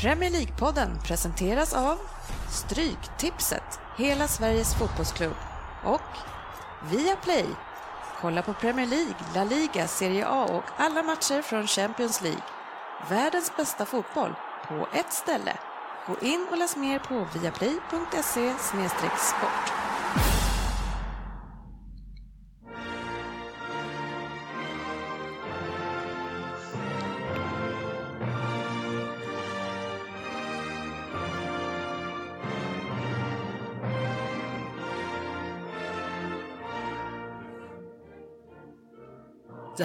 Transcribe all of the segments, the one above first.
Premier League-podden presenteras av Stryktipset, hela Sveriges fotbollsklubb och Viaplay. Kolla på Premier League, La Liga, Serie A och alla matcher från Champions League. Världens bästa fotboll på ett ställe. Gå in och läs mer på viaplay.se sport.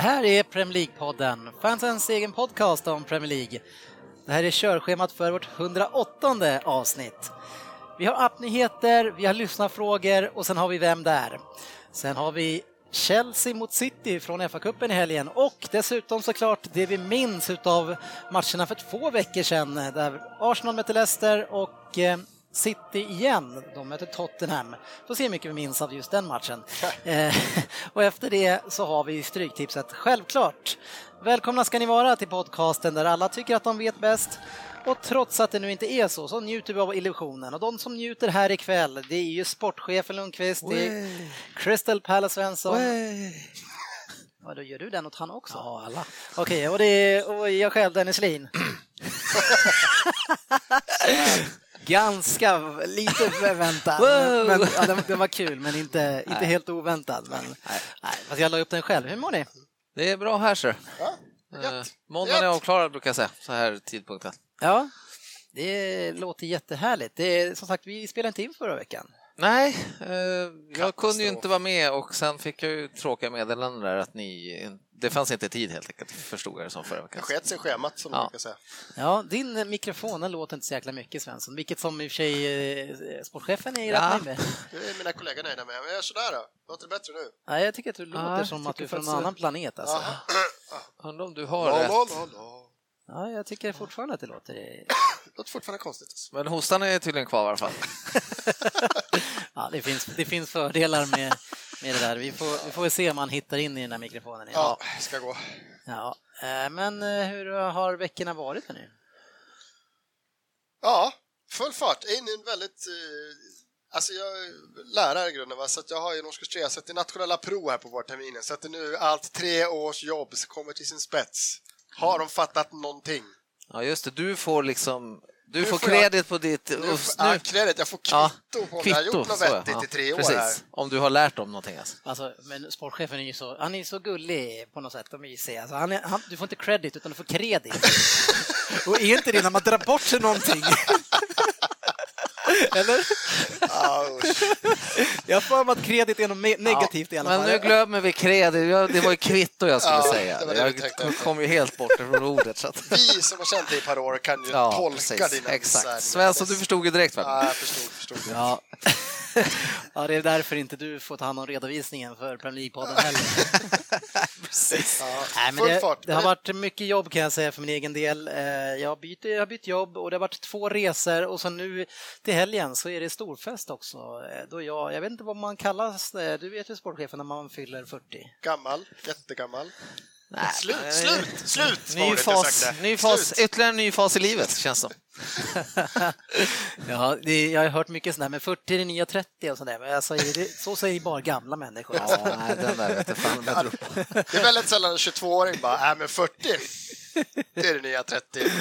Här är Premier League-podden, fansens egen podcast om Premier League. Det här är körschemat för vårt 108 avsnitt. Vi har appnyheter, vi har lyssnarfrågor och sen har vi Vem där? Sen har vi Chelsea mot City från FA-cupen i helgen och dessutom såklart det vi minns utav matcherna för två veckor sedan där Arsenal mötte Leicester och eh, City igen. De möter Tottenham. Får se hur mycket vi minns av just den matchen. Eh, och efter det så har vi Stryktipset, självklart. Välkomna ska ni vara till podcasten där alla tycker att de vet bäst. Och trots att det nu inte är så, så njuter vi av illusionen. Och de som njuter här ikväll, det är ju sportchefen Lundqvist, det är Crystal Palace Svensson. Ja, då gör du den åt han också? Ja, alla. Okej, och, det är, och jag själv, Dennis Lin. Ganska lite förväntad. Wow. Men, ja, den, den var kul, men inte, inte helt oväntad. Men, nej. fast jag la upp den själv. Hur mår ni? Det är bra här, ser Ja, eh. Måndagen är avklarad, brukar jag säga, så här tidpunkten. Ja, det låter jättehärligt. Det är, som sagt, vi spelade inte in förra veckan. Nej, eh, jag kunde ju inte vara med och sen fick jag ju tråkiga meddelanden där att ni... Det fanns inte tid helt enkelt, förstod jag det som förra veckan. Det sket sig schemat som Ja. man brukar säga. Ja, din mikrofon den låter inte så jäkla mycket, Svensson. Vilket som i och för sig eh, sportchefen är Ja. rätt med. Det är mina kollegor nöjda med. Men jag gör sådär då. Låter det bättre nu? Ja, jag tycker att du låter jag som att du är från en annan planet. Alltså. Undrar om du har rätt. Ja, jag tycker fortfarande att det låter... Det låter fortfarande konstigt. Alltså. Men hostan är tydligen kvar i alla fall. Ja, det finns, det finns fördelar med, med det där. Vi får, vi får se om man hittar in i den här mikrofonen. igen. Ja, ska gå. Ja. eh, Men eh, hur har veckorna varit nu? Ja, full fart. Jag är inne i en väldigt... Eh, alltså jag är lärare i grunden, va? så att jag har ju en årskurs 3, så att det är nationella prov här på vårterminen. Så att det nu allt tre års jobb som kommer till sin spets. Har de fattat någonting? Ja, just det. Du får liksom... Du Nu får får jag- kredit på ditt... Nu, och ah, credit, jag får Ja, kvitto på om jag har gjort något vettigt ja. i tre år Precis. här. Om du har lärt dem någonting. Alltså. Alltså, men sportchefen är ju så, han är så gullig på något sätt och mysig. Alltså, han är, han, du får inte credit utan du får kredit. och är inte det när man drar bort sig någonting? Eller? Jag har för mig att kredit är något negativt i alla Men fall. nu glömmer vi kredit. Det var ju kvitto jag skulle säga. det det tänkte jag kom ju helt bort från ordet. Så att... Vi som har känt dig i ett par år kan ju tolka precis. dina Exakt. Svensson, du förstod ju direkt? Ja, jag förstod. förstod. Ja. Ja, det är därför inte du får ta hand om redovisningen för Premier League-podden heller. Precis. Ja, Nej, men det, det har varit mycket jobb kan jag säga för min egen del. Eh, Jag har bytt, jag har bytt jobb och det har varit två resor och så nu till helgen så är det storfest också. Eh, Då jag, jag vet inte vad man kallas, eh, du vet ju sportchefen när man fyller 40. Gammal, jättegammal. Nej, Slut, men- slut, slut! Ny fas, ny fas, Slut. ytterligare en ny fas i livet, känns som. ja, det, jag har hört mycket sånt där, men 40 är det nya 30 och sådär. Men jag säger, det, så säger bara gamla människor. Ja, nej, den där vet jag fan jag tror på. Det är väldigt sällan en 22-åring bara, äh men 40, det är det nya 30.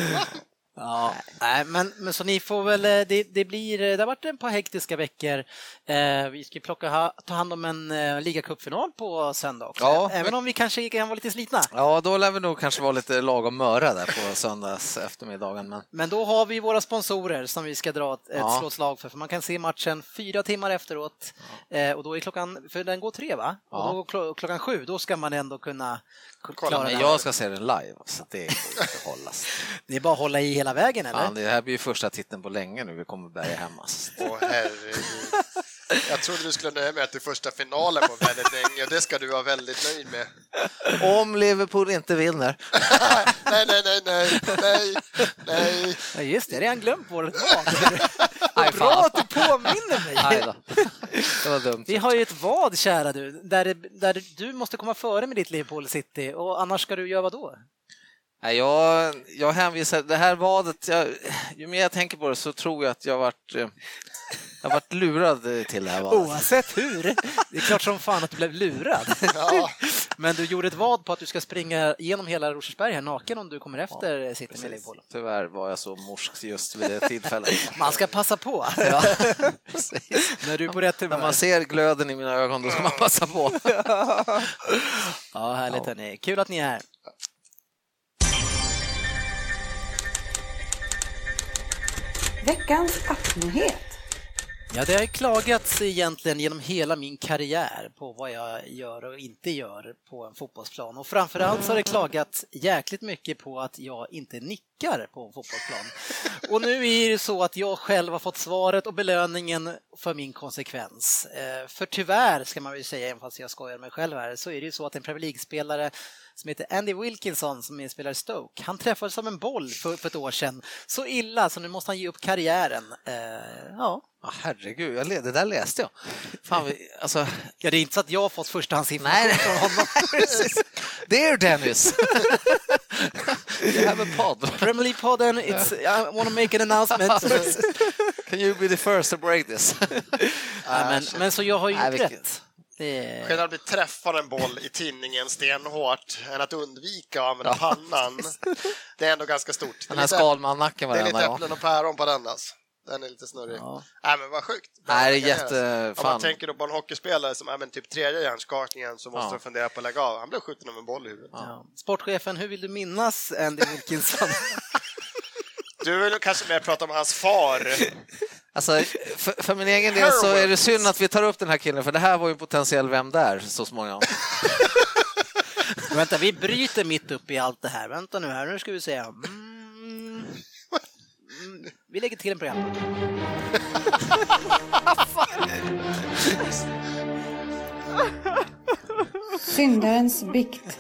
Ja, nej, men, men så ni får väl, eh, det, det blir, det har varit ett par hektiska veckor. Eh, vi ska plocka, ha, ta hand om en eh, ligacupfinal på söndag också. Ja, Även men- om vi kanske kan vara lite slitna. Ja, då lär vi nog kanske vara lite lagom möra där på söndags eftermiddagen. Men... Men då har vi våra sponsorer som vi ska dra ett, Ja. slå ett slag för, för man kan se matchen fyra timmar efteråt. Eh, och då är klockan, för den går tre va? Ja. Och då klo, klockan sju, då ska man ändå kunna Kolla, Men jag ska se den live, så det får inte hållas. Det är bara att hålla i hela vägen eller? Fan, det här blir ju första titeln på länge nu, vi kommer bärga hem oss. Åh herregud. Jag trodde du skulle nöja med att det är första finalen på väldigt länge det ska du vara väldigt nöjd med. Om Liverpool inte vinner. Nej, nej, nej, nej, nej, nej. Ja, just det, jag har redan glömt vårt vad. Bra att du påminner mig! Aj då. Det var dumt. Vi har ju ett vad, kära du, där, det- där du måste komma före med ditt Liverpool City och annars ska du göra vad då? Nej, jag, jag hänvisar, det här vadet, jag, ju mer jag tänker på det så tror jag att jag varit, jag varit lurad till det här vadet. Oavsett hur. Det är klart som fan att du blev lurad. Ja. Men du gjorde ett vad på att du ska springa genom hela Rosersberg här naken om du kommer efter City med Liverpool. Tyvärr var jag så morsk just vid det tillfället. Man ska passa på Ja, när du är på rätt När humör. man ser glöden i mina ögon då ska man passa på. Ja, härligt hörni. Kul att ni är här. Veckans appnyhet. Ja, det har klagats egentligen genom hela min karriär på vad jag gör och inte gör på en fotbollsplan. Och framförallt så har det klagats jäkligt mycket på att jag inte nickar på en fotbollsplan. Och nu är det så att jag själv har fått svaret och belöningen för min konsekvens. Eh, för tyvärr, ska man väl säga, även fast jag skojar mig själv här, så är det ju så att en Premier League-spelare som heter Andy Wilkinson som i Stoke, han träffades av en boll för, för ett år sedan. Så illa så nu måste han ge upp karriären. Eh, ja, Ja, herregud, jag, det där läste jag. Fan, alltså, Ja, det är inte så att jag har fått förstahandsinformation från honom. Dear Dennis! You have a pod. Premier League-podden, I want to make an announcement. Can you be the first to break this? Nej, men, men så jag har ju Nej, rätt. Det Skillnad att bli träffad en boll i tinningen stenhårt än att undvika att använda pannan. Det är ändå ganska stort. Det Den är här lite, skalmannacken det är lite äpplen och päron på den alltså. Den är lite snurrig. Ja. Nej men vad sjukt. Bra Nej, det är jätte-. Om man tänker då på en hockeyspelare som är men typ tredje hjärnskakningen så måste Ja. de fundera på att lägga av. Han blev skjuten av en boll i huvudet. Ja. Sportchefen, hur vill du minnas Andy Wilkinson? Du vill kanske mer prata om hans far. Alltså, för, för min egen del så är det synd att vi tar upp den här killen, för det här var ju en potentiell Vem där så småningom. Vänta, vi bryter mitt upp i allt det här. Vänta nu här, nu ska vi se. Mm. Mm. Vi lägger till en program. Syndarens bikt.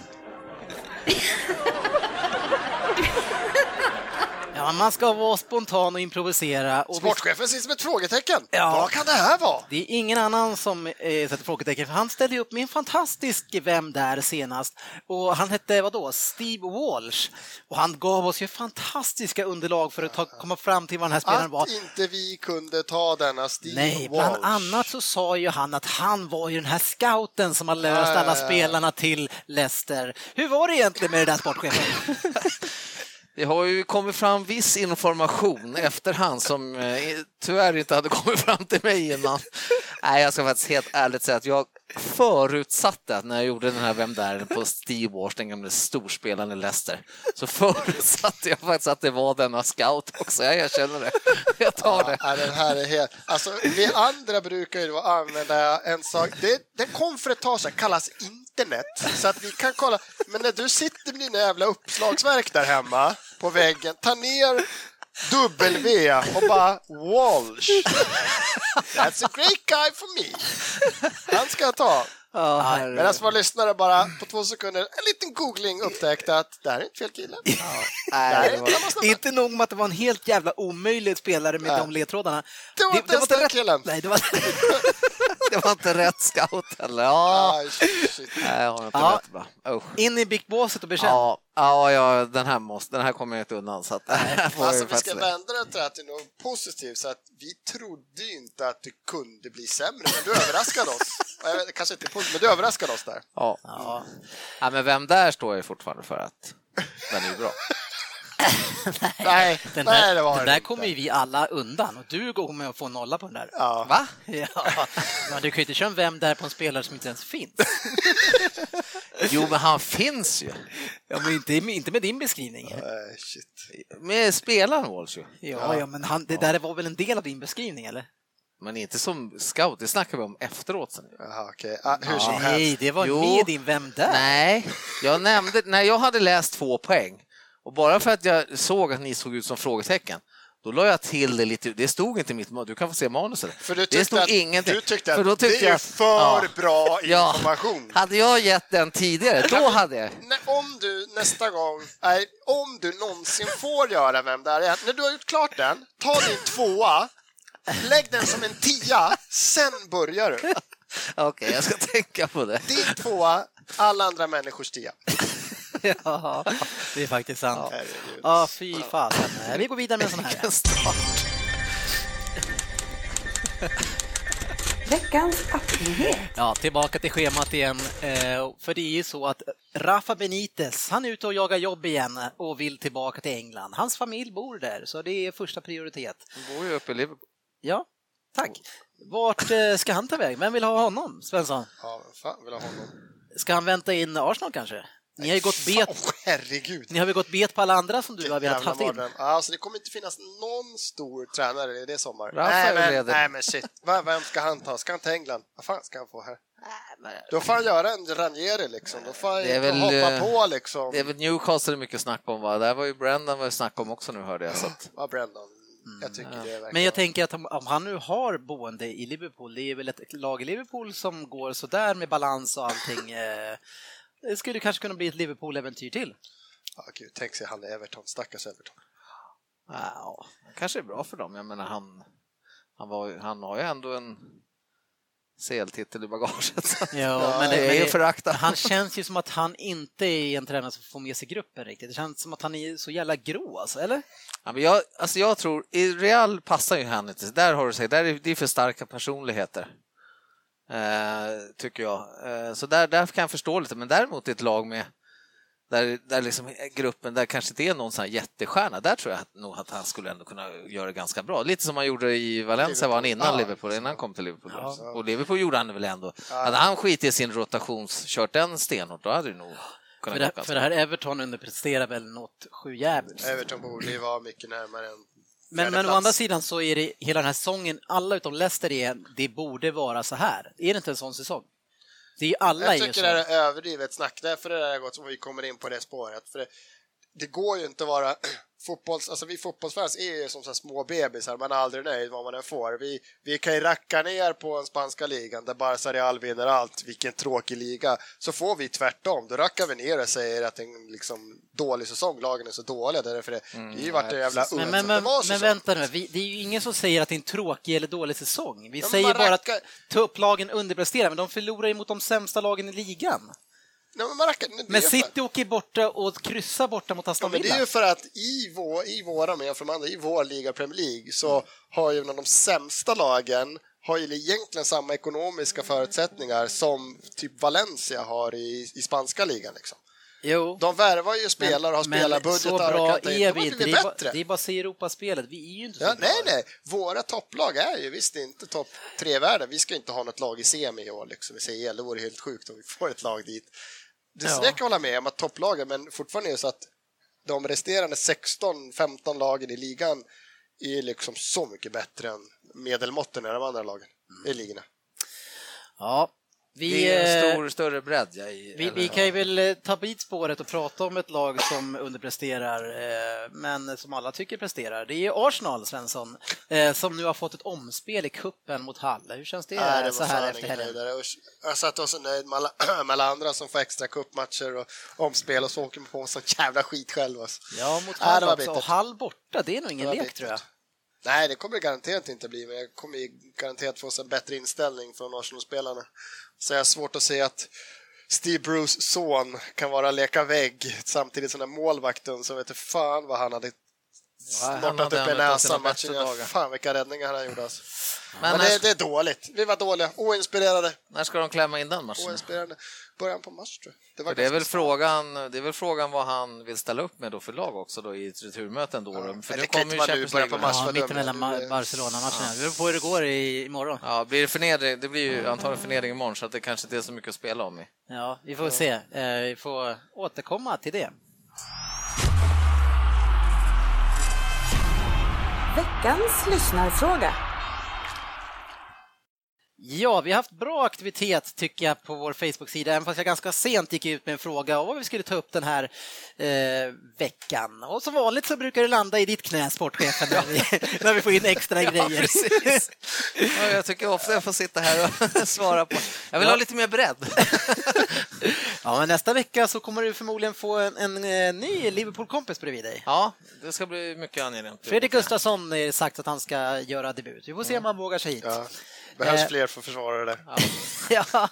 Ja, man ska vara spontan och improvisera. Och Sportchefen ser som ett frågetecken. Ja. Vad kan det här vara? Det är ingen annan som eh, sätter frågetecken, för han ställde upp med en fantastisk Vem där senast. Och han hette vadå? Steve Walsh. Och han gav oss ju fantastiska underlag för att ta, komma fram till vad den här spelaren var. Att inte vi kunde ta denna Steve Nej, Walsh. bland annat så sa ju han att han var ju den här scouten som har löst alla spelarna till Leicester. Hur var det egentligen med det där sportchefen? Det har ju kommit fram viss information efterhand som eh, tyvärr inte hade kommit fram till mig innan. Nej, jag ska faktiskt helt ärligt säga att jag förutsatte att när jag gjorde den här Vem där på Steve Wars, den gamle storspelaren i Leicester, så förutsatte jag faktiskt att det var denna scout också. Jag erkänner det. Jag tar det. Ja, den här är helt... Alltså, vi andra brukar ju då använda en sak. Det, den kom för ett tag sedan, kallas internet. Så att vi kan kolla. Men när du sitter med dina jävla uppslagsverk där hemma på väggen, ta ner W och bara Walsh. That's a great guy for me. Han ska jag ta. Medan våra lyssnare bara på två sekunder, en liten googling upptäckte att det här är inte fel kille. Det här Nej, det inte var. Inte nog med att det var en helt jävla omöjlig spelare med Nej. de ledtrådarna. Det var inte ens den killen. Nej, det var... det var inte rätt scout eller? Ja, Aj, shit. nej, jag har inte Ja. rätt bra. Usch. In i bigbåset och bekänn. Ja, ja, ja den, här måste, den här kommer jag inte undan. Så att, Alltså, vi ska vända det till att det är något positivt, så att vi trodde ju inte att det kunde bli sämre, men du överraskade oss. Vet, Kanske inte positivt, men du överraskade oss där. Ja. Ja. ja, men vem där står jag fortfarande för att den är bra. Nej, Den nej där, det var den det där inte. kommer ju vi alla undan och du går med att få nolla på den där. Ja. Va? Ja, men du kan ju inte köra vem där på en spelare som inte ens finns. Jo, men han finns ju. Ja, men inte, inte med din beskrivning. Nej, shit. Med spelaren Walsh ju. Ja, ja men han, det där var väl en del av din beskrivning, eller? Men inte som scout, det snackar vi om efteråt sen. Jaha, okej. Ah, hur som helst. Nej, det var Jo. med din vem där. Nej, jag nämnde, när jag hade läst två poäng och bara för att jag såg att ni såg ut som frågetecken, då la jag till det lite, det stod inte i mitt manus, du kan få se manuset. För du det stod att, ingenting. du tyckte För att då tyckte det är jag att- för ja. bra Ja. information. Hade jag gett den tidigare, då hade jag... Om du nästa gång, nej, om du någonsin får göra Vem där är, när du har gjort klart den, ta din tvåa, lägg den som en tia, sen börjar du. Okej, jag ska tänka på det. Din tvåa, alla andra människors tia. Ja. Det är faktiskt sant. Ja, fy fasen. Nej, Vi går vidare med en sån här. Veckans appnyhet. Ja, tillbaka till schemat igen. Eh, För det är ju så att Rafa Benitez, han är ute och jagar jobb igen och vill tillbaka till England. Hans familj bor där, så det är första prioritet. Han bor ju uppe i Liverpool. Ja, tack. Vart eh, ska han ta väg? Vem vill ha honom, Svensson? Ja, vem fan vill ha honom? Ska han vänta in Arsenal kanske? Ni har ju gått bet, Fan, herregud. ni har väl gått bet på alla andra som du har velat haft in? Ja, Alltså, det kommer inte finnas någon stor tränare i det sommar. Nej, men, nej men shit, vem ska han ta? Ska han till England? Vad fan ska han få här? Då får han göra en Ranieri liksom, då får han Det är väl, hoppa eh, på liksom. Det är väl Newcastle det är mycket snack om va? Där var ju Brendan var det snack om också nu hörde jag. Så att, Ja, Brendan. Jag tycker det är verkligen... Mm. Men jag tänker att om, om han nu har boende i Liverpool, det är väl ett lag i Liverpool som går sådär med balans och allting. Det skulle kanske kunna bli ett Liverpool-äventyr till. Ja, gud, tänk sig han i Everton, stackars Everton. ja, kanske är bra för dem. Jag menar han, han, var, han har ju ändå en CL-titel i bagaget. Ja, men det är förakta. Han känns ju som att han inte är en tränare som får med sig gruppen riktigt. Det känns som att han är så jävla grå, alltså, eller? Ja, men jag, alltså jag tror, i Real passar ju han inte. Där har du sagt, där är, det är för starka personligheter. Eh, tycker jag. Eh, så där, där kan jag förstå lite, men däremot i ett lag med där, där liksom gruppen där kanske inte är någon sån här jättestjärna, där tror jag att, nog att han skulle ändå kunna göra det ganska bra. Lite som han gjorde i Valencia var han innan Ja. Liverpool, innan han kom till Liverpool. Ja. Och Liverpool gjorde han väl ändå. Hade han skitit i sin rotations, kört den stenhårt, då hade det nog kunnat För det, för det här Everton underpresterar väl något sjujävligt. Everton borde ju vara mycket närmare än Men, men å andra sidan så är det hela den här säsongen, alla utom Leicester är, det borde vara så här. Är det inte en sån säsong? Det är alla Jag tycker det är överdrivet snack, därför är det gott som vi kommer in på det spåret. För det, det går ju inte att vara fotbolls... Alltså vi fotbollsfans är ju som så här små bebisar, man är aldrig nöjd vad man än får. Vi, vi kan ju racka ner på en spanska ligan där Barca Real vinner allt, vilken tråkig liga. Så får vi tvärtom, då rackar vi ner och säger att en liksom, dålig säsong, lagen är så dåliga. Därför det, det har ju varit en jävla Men, men, att men, det men vänta nu, vi, det är ju ingen som säger att det är en tråkig eller dålig säsong. Vi men säger bara att rackar- topplagen underpresterar, men de förlorar ju mot de sämsta lagen i ligan. Nej, men är Men ju för- City åker borta och kryssar borta mot Ja, Aston men det är Villa. ju för att i vår, i våra, men för de andra, i vår liga Premier League så har ju en av de sämsta lagen har ju egentligen samma ekonomiska förutsättningar som typ Valencia har i, i spanska ligan. Liksom. Jo, De värvar ju spelare och har men spelarbudgetar. så och bra in- är vi inte. Det är, bara, bättre. det är bara att se Europaspelet. Vi är ju inte så Ja, bra. nej, nej. Våra topplag är ju visst inte topp tre i världen. Vi ska inte ha något lag i semi i år, liksom, i CL. Det vore helt sjukt om vi får ett lag dit. Det, Ja. kan jag hålla med om att topplagen, men fortfarande är det så att de resterande 16-15 lagen i ligan är liksom så mycket bättre än medelmåtten i de andra lagen i ligorna. Ja, vi, det är en eh, stor, större bredd. Ja, i, Vi, vi kan ju väl eh, ta bit spåret och prata om ett lag som underpresterar, eh, men som alla tycker presterar. Det är Arsenal, Svensson, som nu har fått ett omspel i kuppen mot Hall. Hur känns det, Nej, det så här efter helgen? Jag satt och så nöjd med alla, med alla andra som får extra cupmatcher och omspel och så åker man på en sån jävla skit själv. Alltså. Ja, mot Nej, Hall det var också. Och. Hall borta, det är nog ingen lek bittert. tror jag. Nej, det kommer det garanterat inte bli, men jag kommer garanterat få en bättre inställning från Arsenal-spelarna. Så jag har svårt att se att Steve Bruce son kan vara leka vägg samtidigt som den målvakten som vet fan vad han hade snortat hade upp i näsan matchen. Fan vilka räddningar han gjorde alltså. Men Men det, det är dåligt. Vi var dåliga, oinspirerade. när ska de klämma in den matchen? oinspirerade. Början på mars tror jag. Det, det är, väl frågan, det är väl frågan vad han vill ställa upp med då för lag också då i ett returmöte ändå. Ja, för det kommer ju Champions League. mars. Ja, mittemellan Barcelona-matcherna. Vi beror på hur det går i, imorgon. Ja, blir det förnedring, det blir ju antagligen förnedring imorgon så att det kanske inte är så mycket att spela om i. Ja, vi får se. Eh, Vi får återkomma till det. Veckans lyssnarfråga. Ja, vi har haft bra aktivitet tycker jag på vår Facebook-sida, även fast jag ganska sent gick ut med en fråga om vad vi skulle ta upp den här eh, veckan. Och som vanligt så brukar det landa i ditt knä, sportchefen, när vi, när vi får in extra grejer. precis. Ja, jag tycker ofta jag får sitta här och svara på. Jag vill Ja. ha lite mer bredd. Ja, men nästa vecka så kommer du förmodligen få en, en, eh, ny Liverpool-kompis bredvid dig. Ja, det ska bli mycket angenämt. Fredrik Gustafsson har sagt att han ska göra debut. Vi får se om han vågar sig hit. Behövs Eh. fler för försvarare där. Ja.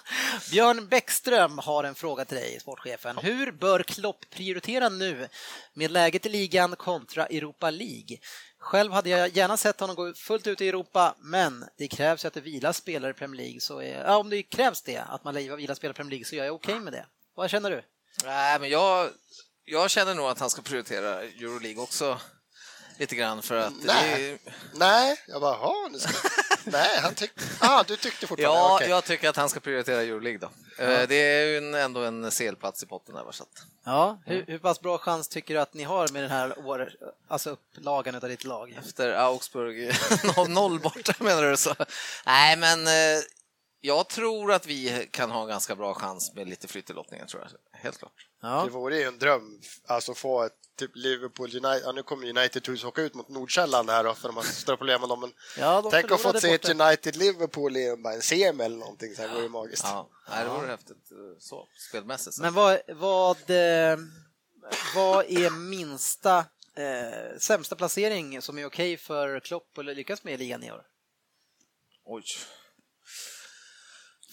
Björn Bäckström har en fråga till dig, sportchefen. Hur bör Klopp prioritera nu med läget i ligan kontra Europa League? Själv hade jag gärna sett honom gå fullt ut i Europa, men det krävs ju att det vilar spelare i Premier League. Så är, ja, om det krävs det, att man vilar spelare i Premier League, så är jag okej med det. Vad känner du? Nej, men jag, jag känner nog att han ska prioritera Euroleague också lite grann för att Nej. det är, Nej, jag bara, jaha, nu ska... Nej, han tyckte... Ah, du tyckte fortfarande? Ja, okej. jag tycker att han ska prioritera Euroleague då. Eh, Det är ju en, ändå en CL-plats i potten där. Så att, Ja, hur, hur pass bra chans tycker du att ni har med den här år, alltså upplagan av ditt lag? efter Augsburg 0-0 borta menar du så? Nej, men eh, jag tror att vi kan ha en ganska bra chans med lite flytt i lottningen, tror jag. Helt klart. Ja. Det vore ju en dröm, alltså få ett typ Liverpool United, ja, nu kommer United troligtvis åka ut mot Nordsjälland här då, för de har stora problem med dem, men Ja, de tänk att få se ett. United-Liverpool i en semi eller någonting, så här vore ju magiskt. Ja, nej, det vore häftigt eh, så, spelmässigt. Men vad, vad, eh, vad är minsta eh, sämsta placering som är okej för Klopp att lyckas med i ligan i år? Oj.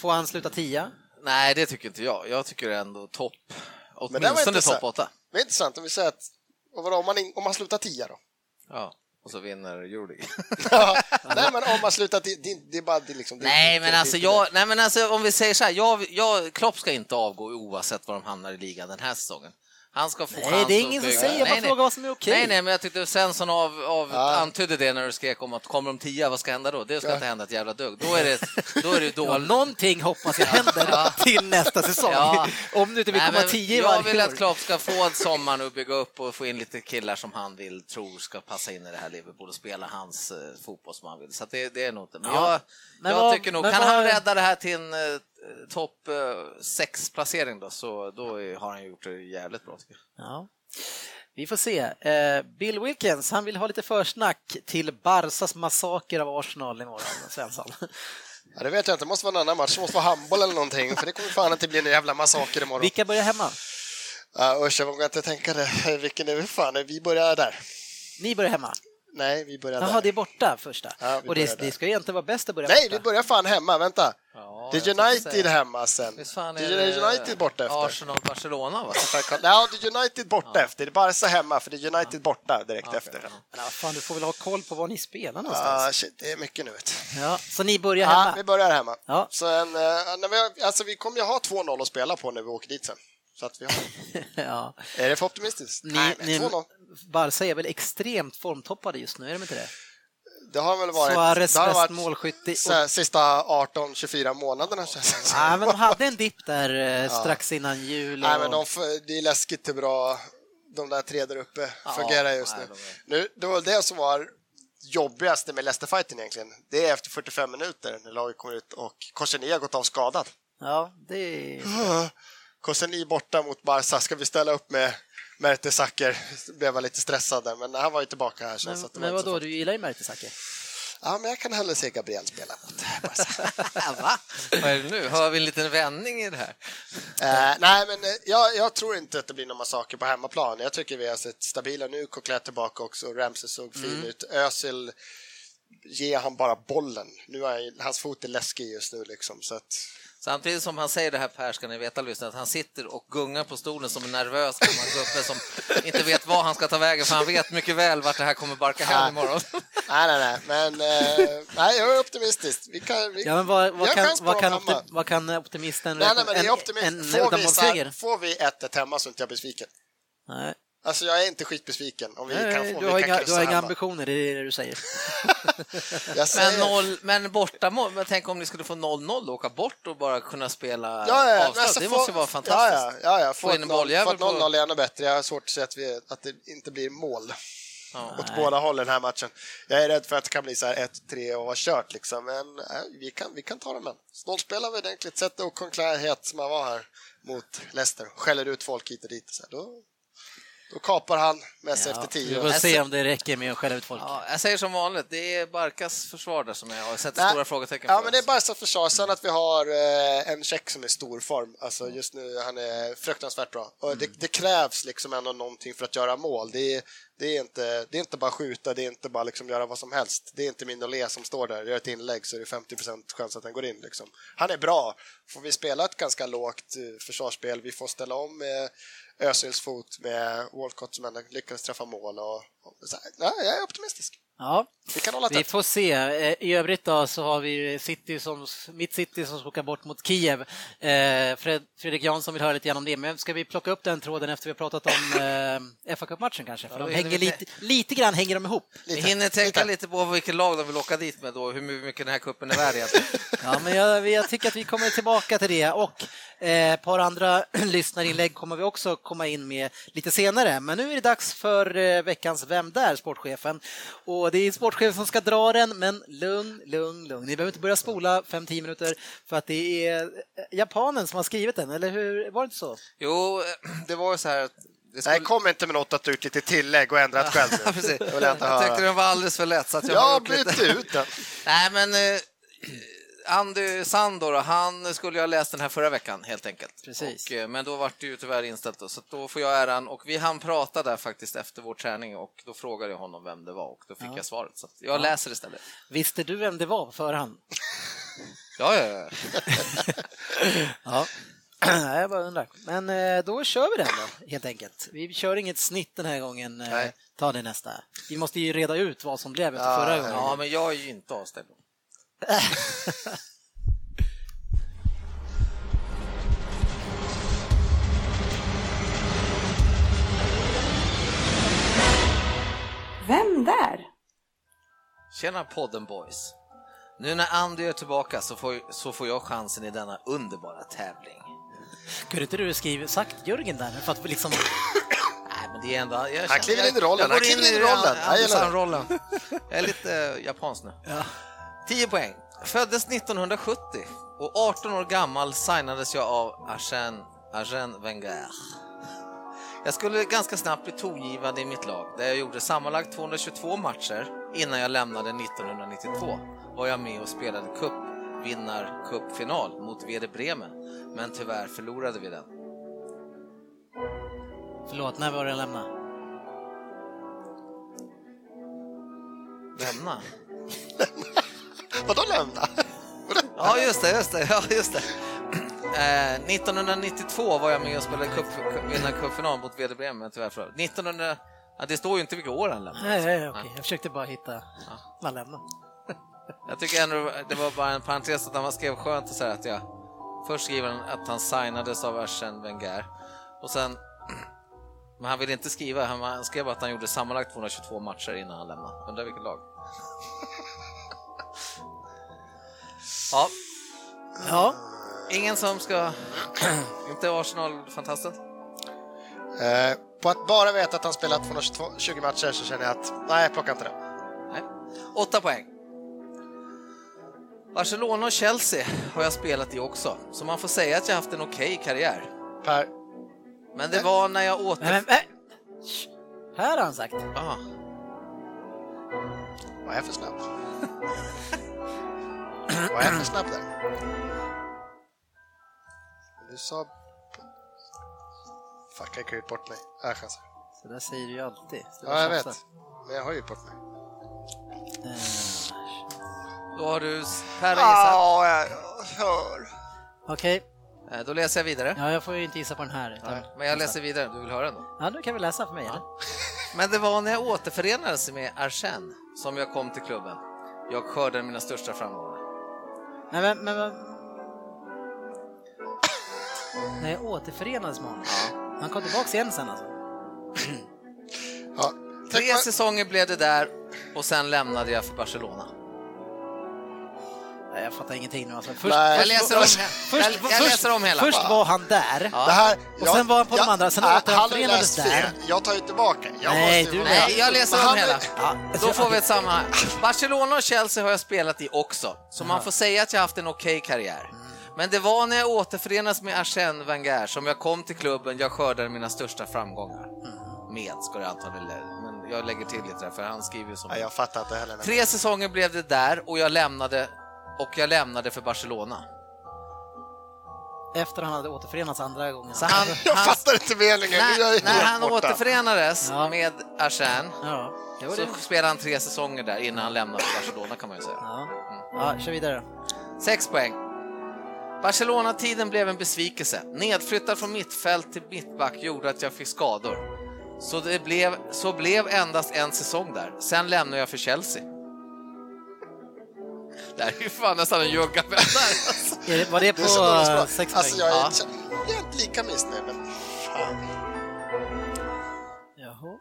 Får han sluta tia? Nej, det tycker inte jag. Jag tycker ändå topp, åtminstone topp 8. Det är intressant om vi säger att, vadå, om, man, in- om man slutar tia då? Ja, och så vinner Euroleague. Ja, nej men om man slutar tia, det, det är bara det liksom... det nej, men alltså, jag, nej, men alltså om vi säger så här, jag, jag, Klopp ska inte avgå oavsett var de hamnar i ligan den här säsongen. Han ska få Nej, det är att ingen som säger, jag nej. frågar vad som är okej. Nej, nej, men jag tyckte Svensson av, av Ja. antydde det när du skrek om att kommer de tia, vad ska hända då? Det ska Ja. inte hända ett jävla dugg. Då är det, då är det Ja, dåligt. någonting hoppas jag händer till nästa säsong. Ja. Om du inte vill Nej, komma tio jag varje vill att år. Klopp ska få en sommar nu, bygga upp och få in lite killar som han vill, tror ska passa in i det här Liverpool och spela hans eh, fotboll som han vill. Så att det, det är nog inte. Men Ja. jag, Men jag vad- tycker nog, kan vad- han rädda det här till en eh, topp eh, sex placering då, så då har han gjort det jävligt bra tycker jag. Ja. Vi får se. Eh, Bill Wilkins, han vill ha lite försnack till Barsas massaker av Arsenal imorgon, Svensson. Ja, det vet jag inte, det måste vara en annan match, det måste vara handboll eller någonting, för det kommer fan inte bli en jävla massaker imorgon. Vilka börjar hemma? Ja, usch, jag vågar inte tänka det. Vilken är vi fan? Vi börjar där. Ni börjar hemma? Nej, vi börjar Jaha, där. det är borta första. Ja, och det, det ska ju egentligen vara bäst att börja Nej, borta. vi börjar fan hemma, vänta. Ja, det är United hemma sen. Det är är United borta efter. Arsenal-Barcelona va? Ja, det är United borta efter. Det är Barca hemma, för det är United borta direkt efter. Men fan, du får väl ha koll på var ni spelar någonstans? Ah, shit, det är mycket nu. Vet. Ja, så ni börjar Ja, hemma? vi börjar hemma. Ja. Eh, när vi, har- alltså, vi kommer ju ha 2-0 att spela på när vi åker dit sen. Så att vi har... ja. Är det för optimistiskt? Ni, Nej, ni, 2-0. Barca är väl extremt formtoppade just nu, är de inte det? Det har väl varit... Suarez det har varit målskytt i- sista 18-24 månaderna känns det. Ja, men de hade en dipp där eh, strax innan jul. Nej, men och- de, det är läskigt hur bra de där tre där uppe fungerar just nej, nu. nu. Det var det som var jobbigaste med Leicester-fighten egentligen. Det är efter 45 minuter när laget kommer ut och har gått av skadad. Ja, det är... Koscielny borta mot Barca, ska vi ställa upp med Mertesacker? Blev jag lite stressad där, men han var ju tillbaka här. Så Men, så att det men var inte så vadå, du gillar ju Mertesacker? Ja, men jag kan hellre se Gabriel spela mot Barca. Va? Vad är det nu? Hör vi en liten vändning i det här? Eh, nej, men eh, jag, jag tror inte att det blir någon massaker på hemmaplan. Jag tycker vi har sett stabila nu. Coquelin tillbaka också. Ramsey såg fin Mm. ut. Özil, ge han bara bollen. Nu är hans fot är läskig just nu liksom. Så att, Samtidigt som han säger det här Per, ska ni veta lyssna, att han sitter och gungar på stolen som en nervös gammal gubbe som inte vet vad han ska ta vägen för han vet mycket väl vart det här kommer barka hem imorgon. nej, nej, nej, men eh, nej, jag är optimistisk. Vi kan, vi, Ja, men vad, vad, kan, vad, kan, opti- vad kan optimisten Nej, nej, men det är en, optimist. en får, vi, får vi 1-1 hemma så inte jag besviken. Nej, Alltså, jag är inte skitbesviken om vi kan nej, få du om har vi kan inga, du har inga hemma. ambitioner, det är det du säger. Jag säger, Men, noll, men bortamål, men tänk om ni skulle få 0-0 och åka bort och bara kunna spela Ja, ja, avslut. alltså det få- måste ju vara fantastiskt. Ja, ja, ja. Få Få in en bolljävel få ett på- 0-0 är ännu bättre. Jag har svårt att se att, vi, att det inte blir mål Ja. åt båda hållen den här matchen. Jag är rädd för att det kan bli så här 1-3 och vara kört liksom, men äh, vi, kan, vi kan ta det med. Snålspelar vi ordentligt, sätter och konkret som han var här mot Leicester, skäller ut folk hit och dit. Så här, då, då kapar han med sig efter vi 10. får se om det räcker med att skälla ut folk. Ja, jag säger som vanligt, det är Barkas försvar där som jag har sett Nej. stora frågetecken Ja, för. men det är bara så försvar. Sen att vi har eh, en check som är i stor form. Alltså just nu, han är fruktansvärt bra. Och det, det krävs liksom ändå någonting för att göra mål. Det är, Det är inte, det är inte bara skjuta, det är inte bara liksom göra vad som helst. Det är inte Mignolet som står där, gör ett inlägg så är det 50% chans att den går in. Liksom. Han är bra. Får vi spela ett ganska lågt eh, försvarsspel, vi får ställa om med Özils fot med Walcott som ändå lyckades träffa mål. Och, och så här, ja, jag är optimistisk. Ja, Vi kan hålla vi tätt. får se. Eh, I övrigt då så har vi City som, mitt City som ska bort mot Kiev. Eh, Fred, Fredrik Jansson vill höra lite grann om det, men ska vi plocka upp den tråden efter vi har pratat om eh, fa Cup-matchen kanske? För Ja, de hänger vi lite, lite grann hänger de ihop. Vi Lite. hinner tänka Lite. på vilket lag de vill åka dit med då, hur mycket den här kuppen är värd egentligen. Ja, men jag, jag tycker att vi kommer tillbaka till det och ett par andra lyssnarinlägg kommer vi också komma in med lite senare. Men nu är det dags för veckans Vem där? Sportchefen. Och det är sportchefen som ska dra den, men lugn, lugn, lugn. Ni behöver inte börja spola 5-10 minuter för att det är eh, japanen som har skrivit den, eller hur? Var det inte så? Jo, det var så här att det skulle... Nej, kom inte med något att du gjort lite tillägg och ändrat själv jag Jag tyckte den var alldeles för lätt så att jag har Jag bytte ut den. Nej, men eh, Andy Sandor, han skulle ha läst den här förra veckan helt enkelt. Precis. Och, eh, men då var det ju tyvärr inställt då, så då får jag äran och vi hann prata där faktiskt efter vår träning och då frågade jag honom vem det var och då fick Ja. jag svaret. Så jag läser istället. Visste du vem det var på förhand? Ja, ja, ja. Ja. Nej, jag bara undrar. Men eh, då kör vi den då, helt enkelt. Vi kör inget snitt den här gången. eh, Nej. Ta det nästa. Vi måste ju reda ut vad som blev efter Ja, förra ja, gången. ja, men jag är ju inte avställd. Vem där? Tjena podden boys! Nu när Andy är tillbaka så får, så får jag chansen i denna underbara tävling. Kunde inte du skriva, sagt Jörgen där för att liksom... Nej, men det är ändå... Jag Han kliver in i rollen, Jag han kliver in i rollen. Jag gillar det. rollen. Jag är lite eh, japansk nu. Ja. 10 poäng. Föddes 1970 och 18 år gammal signades jag av Arsène, Arsène Wenger. Jag skulle ganska snabbt bli tongivande i mitt lag där jag gjorde sammanlagt 222 matcher innan jag lämnade 1992 var jag med och spelade cup vinnarcupfinal mot Werder Bremen men tyvärr förlorade vi den. Förlåt, när var det jag lämnade? Lämna? Vadå lämna? Ja, just det, just det. Ja, just det. Eh, 1992 var jag med och spelade cup, vinnarcupfinal mot Werder Bremen, men tyvärr förlorade. 1900... Ja, det står ju inte vilka år han lämnade. Nej, nej, okej. Jag försökte bara hitta man lämnade. Jag tycker ändå det var bara en parentes att han skrev skönt och så här att jag först skriver han att han signades av Arsène Wenger och sen men han ville inte skriva, han, han skrev att han gjorde sammanlagt 222 matcher innan han lämnade. Undrar vilket lag? Ja, Ja, ingen som ska... inte Arsenal-fantasten? Eh, på att bara veta att han spelat 220 matcher så känner jag att nej, plocka inte det. Nej. Åtta poäng. Barcelona och Chelsea har jag spelat i också, så man får säga att jag haft en okej karriär. Per, Men det var när jag åter... men, men, men. Här har han sagt. Aha. var jag för snabb? var jag för snabb där? Du sa... Fuck, jag kan ju bort mig. Jag chansar. Så där säger du ju alltid. Ja, jag vet. Men jag har ju bort mig. Eh, Då har du Per har gissat. Ja, jag hör. Okej, Eh, Då läser jag vidare. ja, jag får ju inte gissa på den här. Utan... Nej, Men jag läser vidare, du vill höra den då? Ja, nu kan vi läsa för mig. Eller? Men det var när jag återförenades med Arsène som jag kom till klubben. Jag skördade mina största framgångar. Nej, men, men, men... När jag återförenades med honom. Han kom tillbaka igen sen alltså. Ja. Tre säsonger blev det där och sen lämnade jag för Barcelona. Nej, jag fattar ingenting nu alltså. Först, Nej. Jag läser om, först, jag, först, jag läser om hela. först var han där. Ja. det här, Och sen var han på de andra, sen återförenades där. Jag tar ju tillbaka. Jag Nej, du Nej, jag läser om han- hela. Ja, Då får vi ett sammanhang. Barcelona och Chelsea har jag spelat i också, så man får säga att jag haft en okej karriär. Men det var när jag återförenades med Arsène Wenger som jag kom till klubben, jag skördade mina största framgångar. Med, ska det antagligen men jag lägger till lite där, för han skriver ju som... Nej, jag fattar inte heller. Tre säsonger blev det där och jag lämnade, och jag lämnade för Barcelona. efter han hade återförenats andra gången. Så han, Jag han, fattar inte meningen. När, när han borta. återförenades Ja. med Arsène Ja, så det. spelade han tre säsonger där innan han lämnade Barcelona kan man ju säga. Ja, ja kör vidare. Sex poäng. Barcelona-tiden blev en besvikelse. Nedflyttad från mittfält till mittback gjorde att jag fick skador. Så det blev, så blev endast en säsong där. Sen lämnade jag för Chelsea. Det här är ju fan nästan en jugga alltså. Är det, var det på Det sex Alltså jag är Ja. inte, jag är inte lika missnöjd, men fan. Jaha.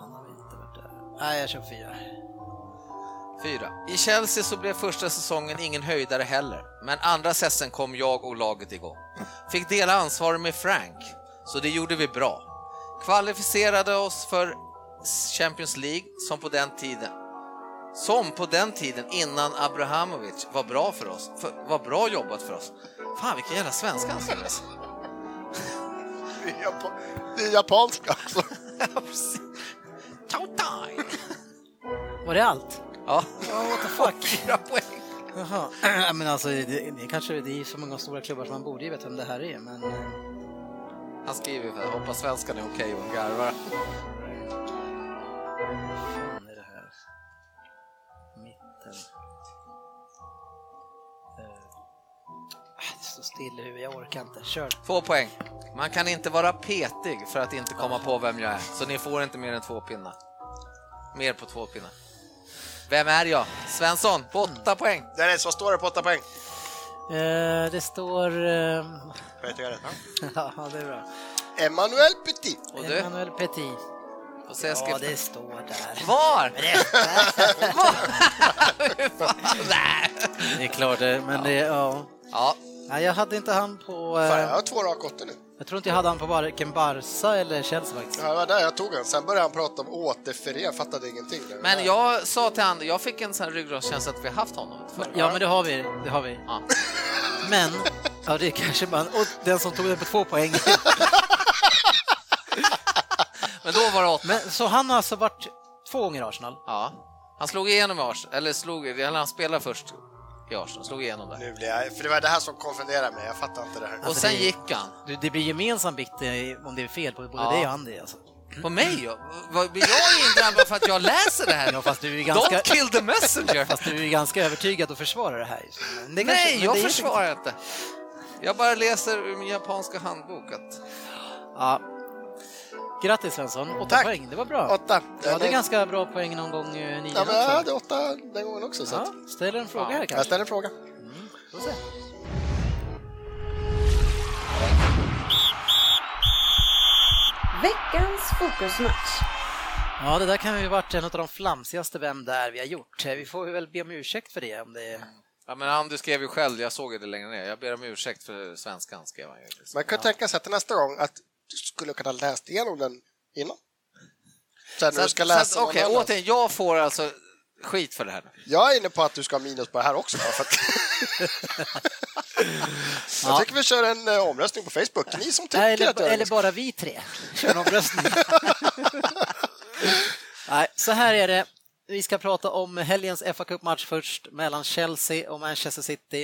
Han har inte varit där. Nej, jag kör fyra. Fyra. I Chelsea så blev första säsongen ingen höjdare heller, men andra säsongen kom jag och laget igång. Fick dela ansvaret med Frank, så det gjorde vi bra. Kvalificerade oss för Champions League som på den tiden som på den tiden innan Abrahamovic var bra för oss, för, var bra jobbat för oss. Fan vilken jävla svenska han skriver. alltså. Det är, japan, det är japanska också. Ja, precis. Tautai. Var det allt? Ja, What the fuck? fyra poäng. Jaha. Ja, men alltså, det, det, kanske, det är så många stora klubbar som man borde ju veta vem det här är, men... Han skriver för hoppas svenskan är okej och garvar. Fan är det här? Mitten. Eh, ah, Det står still i huvudet, jag orkar inte. Kör. Två poäng. Man kan inte vara petig för att inte komma på vem jag är, så ni får inte mer än två pinnar. Mer på två pinnar. Vem är jag? Svensson, på åtta poäng. Dennis, vad står det på 8 poäng? Eh, det står... Eh, Vet jag rätt? ja, det är bra. Emmanuel Petit. Och du? Emmanuel Petit. Får se Ja, skriften. det står där. Var? Var? Nej. Det är klart, det, men det... Ja. Ja, Nej, jag hade inte han på... Fan, jag Eh, har två raka åttor nu. jag tror inte jag hade han på varken Barca eller Chelsea faktiskt. Ja, det var där jag tog den. Sen började han prata om återförening. Jag fattade ingenting. där. men jag sa till han, jag fick en sån ryggradskänsla att vi haft honom förr. Ja, men det har vi. Det har vi. Ja. Men, ja det kanske man, och den som tog den på två poäng. Men då var det åtta. Men, så han har alltså varit två gånger i Arsenal? Ja. Han slog igenom i Arsenal, eller slog, eller han spelade först i Arsenal, slog igenom där. Nu blir jag... För det var det här som konfunderade mig. Jag fattar inte det här. Och Alltså, sen det- gick han. Du, det blir gemensam vikt eh, om det är fel på både Ja. dig och Andy. Alltså. På mig? Blir jag indrabbad för att jag läser det här? Ja, fast du är ganska, Don't kill the messenger! fast du är ganska övertygad och försvarar det här. Det kanske- Nej, jag det försvarar inte. Jag bara läser ur min japanska handbok att... Ja. Grattis Svensson, åtta Tack. poäng, det var bra. Åtta. Du hade ganska bra poäng någon gång eh, nio Ja, men jag också. hade åtta den gången också. Så. Ja, ställer en fråga här Jag kanske. ställer en fråga. Får se. Veckans fokusmatch. Ja, det där kan ju ha varit en av de flamsigaste Vem där vi har gjort. Eh, Vi får väl be om ursäkt för det. Om det... Ja, men han, du skrev ju själv, jag såg det längre ner. Jag ber om ursäkt för svenskan, skrev han ju. Man kan tänka sig att nästa gång att du skulle kunna läst igenom den innan. Sen Så du att- ska så att, läsa Okej, annan. återigen, jag får alltså skit för det här. Jag är inne på att du ska ha minus på det här också. För att... Jag tycker vi kör en eh, omröstning på Facebook. Ni som tycker att eller, är eller bara vi tre. Kör en omröstning. Nej, så här är det. Vi ska prata om helgens fa Cup-match först mellan Chelsea och Manchester City.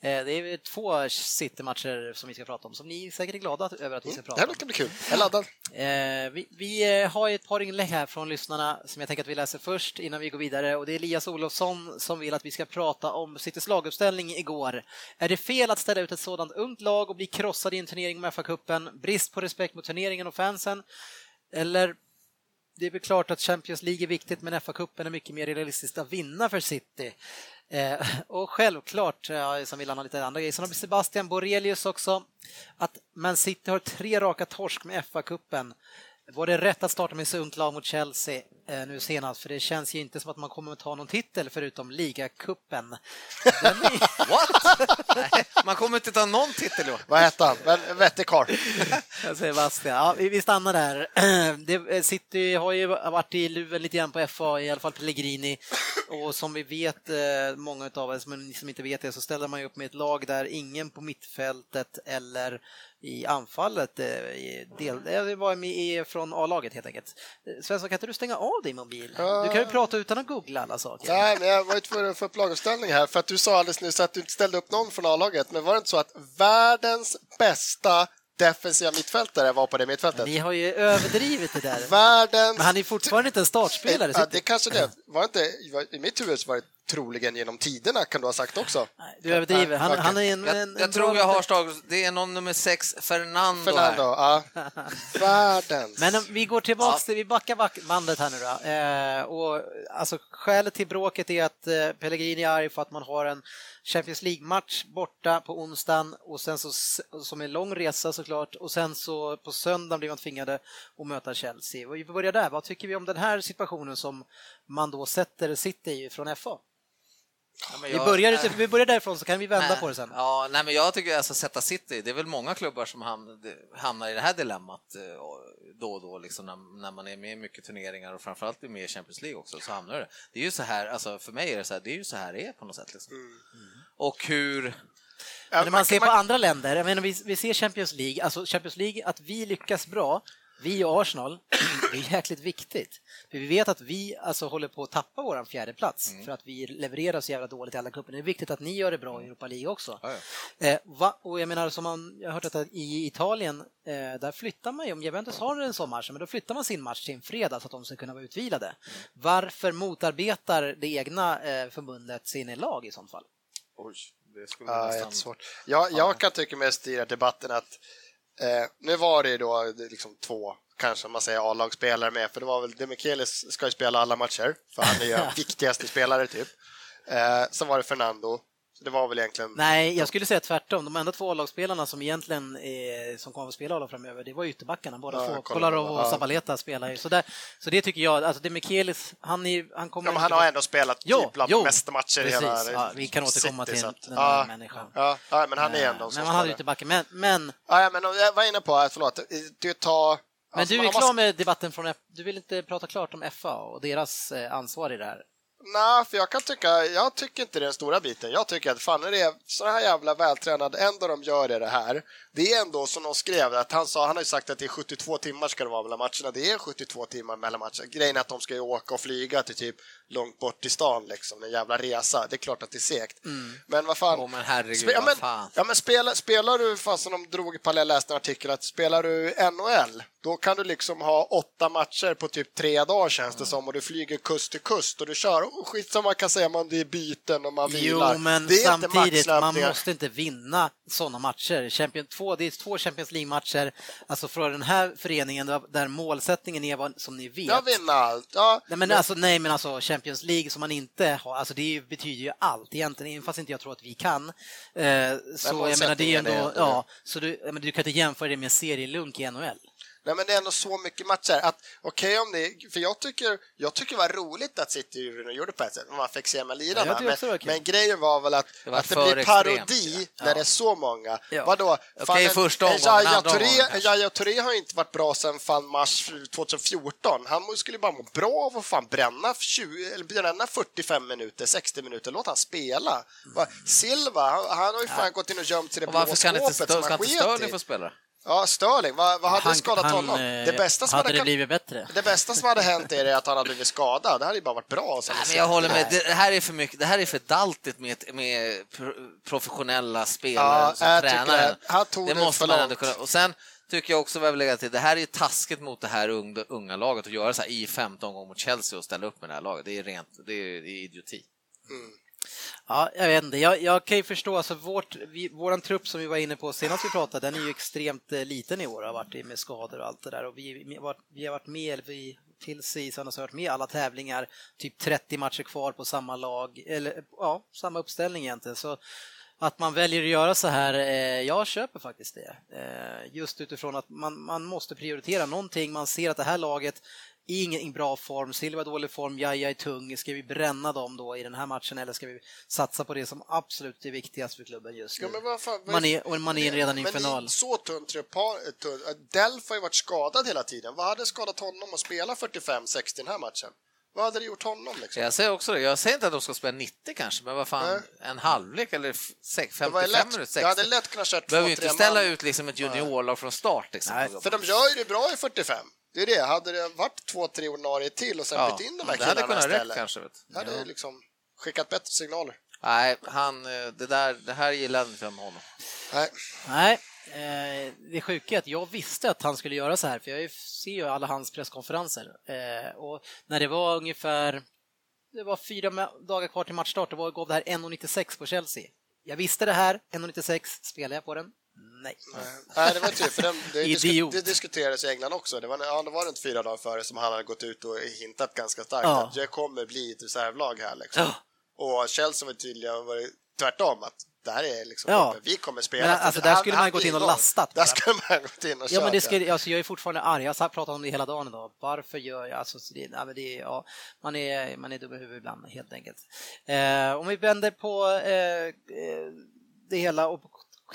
Eh, Det är två City-matcher som vi ska prata om, som ni säkert är glada över att vi ska Det prata här om. verkar bli kul. Jag är laddad. Eh, vi, vi eh, har ett par inlägg här från lyssnarna som jag tänker att vi läser först innan vi går vidare och det är Elias Olofsson som vill att vi ska prata om Citys laguppställning igår. Är det fel att ställa ut ett sådant ungt lag och bli krossad i en turnering med FA-cupen? Brist på respekt mot turneringen och fansen? Eller det är väl klart att Champions League är viktigt men FA-cupen är mycket mer realistiskt att vinna för City. Eh, och självklart, eh, ja, som vill han ha lite andra grejer, sen har vi Sebastian Borelius också, att Man City har tre raka torsk med FA-cupen. Var det rätt att starta med ungt lag mot Chelsea eh, nu senast? För det känns ju inte som att man kommer att ta någon titel förutom ligacupen. Är- What? Nej, man kommer inte ta någon titel år. Vad hette han? Vettig karl. Sebastian, ja, vi stannar där. Det, City har ju varit i luven lite grann på FA, i alla fall Pellegrini. Och som vi vet, eh, många av oss, men ni som inte vet det, så ställer man ju upp med ett lag där ingen på mittfältet eller i anfallet. eh, Del, eh, det var med i, från A-laget helt enkelt. Eh, Svensson, kan inte du stänga av din mobil? Du kan ju prata utan att googla alla saker. Nej, men jag var ju tvungen att få upp laguppställning här för att du sa alldeles nyss att du inte ställde upp någon från A-laget. Men var det inte så att världens bästa defensiva mittfältare var på det mittfältet? Ni har ju överdrivit det där. Världens... Men han är fortfarande inte en startspelare. Ja, det kanske det. Var inte, I mitt huvud så var det troligen genom tiderna kan du ha sagt också. Nej, Du överdriver. Han, Okej. han är en, Jag, en, jag en tror jag har slagit, det är någon nummer sex, Fernando, Fernando, här. ja. Världens. Men om vi går tillbaks till, vi backar back- bandet här nu då. Eh, och, alltså, skälet till bråket är att eh, Pellegrini är arg för att man har en Champions League-match borta på onsdagen och sen så, som en lång resa såklart och sen så på söndagen blir man tvingade att möta Chelsea. Och vi börjar där, vad tycker vi om den här situationen som man då sätter City i från FA? Ja, Vi börjar, ute- vi börjar därifrån så kan vi vända Nej, på det sen. Ja, nej, men jag tycker alltså sätta City, det är väl många klubbar som hamnar, hamnar i det här dilemmat eh, då och då, liksom, när, när man är med i mycket turneringar och framförallt är med i Champions League också, så hamnar det. Det är ju så här, alltså för mig är det så här, det är ju så här det är på något sätt. Liksom. Mm. Och hur... Ja, Men när man ser på andra länder, jag menar, vi, vi ser Champions League, alltså Champions League, att vi lyckas bra, vi och Arsenal, det är jäkligt viktigt. För vi vet att vi alltså håller på att tappa vår fjärde plats Mm. för att vi levererar så jävla dåligt i alla cuper. Det är viktigt att ni gör det bra i Europa League också. Ja, Eh, va? Och jag menar, som man, jag har hört att i Italien, eh, där flyttar man ju, om Juventus har en sån match, men då flyttar man sin match till en fredag så att de ska kunna vara utvilade. Varför motarbetar det egna eh, förbundet sina lag i sånt fall? Oj, det skulle Ja, nästan... jättesvårt. Jag, jag kan tycka mest i debatten att eh, nu var det ju då liksom två, kanske man säger A-lagsspelare med, för det var väl Demichelis ska ju spela alla matcher, för han är ju viktigaste spelare typ. Eh, sen var det Fernando, så det var väl egentligen... Nej, jag skulle säga tvärtom. De enda två A-lagsspelarna som egentligen är, som kommer att spela A-lag framöver, det var ytterbackarna. Båda Ja, två. Kolarov och ja. Zabaleta spelar ju. Så, där, så det tycker jag, alltså Demichelis, han, är, han kommer... Ja, men han har ändå spelat Jo, typ bland jo, de mesta matcher i precis. hela Ja, vi kan återkomma City, till att- den ja, människan. Ja, ja, men han är ändå en Men man hade ytterbacken. Men, men, Ja, ja, men jag var inne på, att, förlåt, du tar... men alltså, du är klar med debatten från F, Du vill inte prata klart om FA och deras eh, ansvar i det här? Nej, för jag kan tycka, jag tycker inte det är den stora biten. Jag tycker att fan, när det är så här jävla vältränade, ändå de gör det, det här. Det är ändå som de skrev, att han sa, han har ju sagt att det är 72 timmar ska det vara mellan matcherna. Det är 72 timmar mellan matcherna. Grejen är att de ska ju åka och flyga till typ långt bort i stan, liksom, en jävla resa. Det är klart att det är segt. Men vad fan. Åh, men herregud, ja, men, fan. ja, men spelar, spelar du, fast som de drog i parallell, läste en artikel, att spelar du NHL, då kan du liksom ha åtta matcher på typ tre dagar känns det som och du flyger kust till kust och du kör. Skit som man kan säga om det är byten och man vilar. Jo, men det samtidigt, man måste inte vinna sådana matcher. Champion, två, det är två Champions League-matcher, alltså för den här föreningen där- målsättningen är vad, som ni vet. Jag vinner allt. Ja, Nej men, alltså, nej, men alltså Champions League som man inte har, alltså det betyder ju allt egentligen, fast inte jag tror att vi kan. Eh, så jag menar, det är ändå, ändå ja, så du, ja, men du kan inte jämföra det med en serielunk i NHL. Nej, men det är ändå så mycket matcher. Att, okej om det, för jag tycker, jag tycker det var roligt att City gjorde på ett sätt, man fick se med Ja, lirarna. var men, men grejen var väl att Det var att det blir parodi extremt. när det är så många. Ja. Vadå? Okej, en- första en omgången, andra Touré-. Yahya Touré har inte varit bra sedan fan mars 2014. Han skulle bara må bra av att fan bränna, 20, eller bränna 45 minuter, 60 minuter. Låt han spela. Va, Silva, han, han har ju fan gått in och gömt sig i det blå varför kan inte, skåpet Stö- som ska han inte sket Störling i. få spela? Ja, Störling, vad, vad hade Han- skadat han, honom? eh, Det bästa som hade hade, det blivit bättre. det bästa som hade hänt är att han hade blivit skadad. Det hade ju bara varit bra. Nej, men jag håller med. Det här är för mycket. Det här är för daltigt med, med pro- professionella spelare Ja, som jag tycker tränare. det. Det det måste man ändå kunna. Och sen tycker jag också, vad jag vill lägga till, det här är ju taskigt mot det här unga, unga laget att göra så här i 15 gånger mot Chelsea och ställa upp med det här laget. Det är rent, det är, det är idioti. Ja, jag vet inte. Jag, jag kan ju förstå, alltså vårt, vi, våran trupp som vi var inne på senast vi pratade, den är ju extremt eh, liten i år, har varit med skador och allt det där. Och vi, vi, har varit- vi har varit med, vi, till season har varit med i alla tävlingar, typ 30 matcher kvar på samma lag, eller ja, samma uppställning egentligen. Så att man väljer att göra så här, eh, jag köper faktiskt det. Eh, just utifrån att man, man måste prioritera någonting, man ser att det här laget är ingen i bra form, Silva är dålig form, Jaja är tung. Ska vi bränna dem då i den här matchen eller ska vi satsa på det som absolut är viktigast för klubben just nu? Ja, fan, Man är, och man är redan i men final. Men så tunn trupp har... tunn- Delf har ju varit skadad hela tiden. Vad hade skadat honom att spela 45-60 i den här matchen? Vad hade det gjort honom? Liksom? Jag säger också det. Jag säger inte att de ska spela 90 kanske, men vad fan, Nej. en halvlek eller f- sex- Det var ju 55 lätt, minuter, jag hade 60. lätt kunnat köra två, Behöver ju inte ställa man. ut liksom ett juniorlag från start. Liksom. Nej. För de gör ju det bra i 45. Det är det. Hade det varit två, tre ordinarie till och sen Ja, bytt in de här det hade killarna kunnat räcka istället. kanske. Vet. Det hade liksom skickat bättre signaler. Nej, han, eh, det, där, det här gillade inte jag med honom. Nej. Nej, eh, det sjuka är att jag visste att han skulle göra så här, för jag ser ju alla hans presskonferenser. Eh, och när det var ungefär det var fyra dagar kvar till matchstart, då var- gav det här 1,96 på Chelsea. Jag visste det här, 1,96, spelade jag på den? Nej. Nej, det var tur, för den, det, disku, det diskuterades i England också. Det var, ja, det var runt fyra dagar före som han hade gått ut och hintat ganska starkt Ja. att det kommer bli ett reservlag här. Liksom. Ja. Och Chelsea var tydliga och var tvärtom att det här är liksom, Ja. vi kommer spela. Men alltså, där skulle han man gått in och lastat Där skulle man gått in och Ja, men det skulle, alltså, jag är fortfarande arg. Jag har pratat om det hela dagen idag. Varför gör jag... Alltså, så det, nej, det, ja, man, är, man är dum i huvudet ibland, helt enkelt. Eh, om vi vänder på eh, eh, det hela och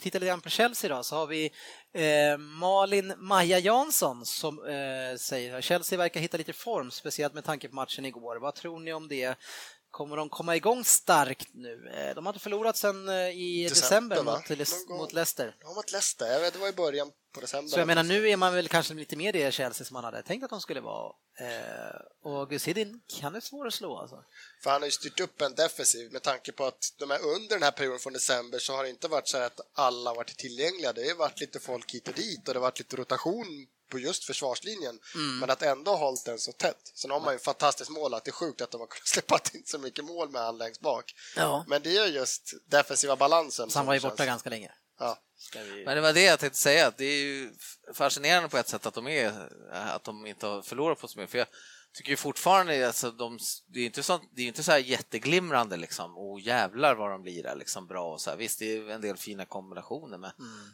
tittar lite grann på Chelsea då, så har vi eh, Malin Maja Jansson som eh, säger att Chelsea verkar hitta lite form, speciellt med tanke på matchen igår. Vad tror ni om det? Kommer de komma igång starkt nu? Eh, De har inte förlorat sedan eh, i December, december, mot, mot Leicester. Ja, mot Leicester. Jag vet, det var i början på december. Så jag menar, nu är man väl kanske lite mer det Chelsea som man hade tänkt att de skulle vara. Eh, och Gus Hiddink kan det svårt att slå alltså. För han har ju styrt upp en defensiv med tanke på att de är under den här perioden från december så har det inte varit så att alla varit tillgängliga. Det har varit lite folk hit och dit och det har varit lite rotation på just försvarslinjen. Mm. Men att ändå ha hållit den så tätt. Sen har man ju fantastiskt mål att det är sjukt att de har kunnat släppa in så mycket mål med han längst bak. Ja. Men det är just defensiva balansen. Så han var ju borta ganska länge. Ja. Ska vi... Men det var det jag tänkte säga, att det är ju fascinerande på ett sätt att de, är, att de inte har förlorat på så mycket. För jag tycker fortfarande, alltså, de, det är inte så, det är inte så här jätteglimrande liksom, och jävlar vad de blir där, liksom bra och så här. Visst, det är en del fina kombinationer, men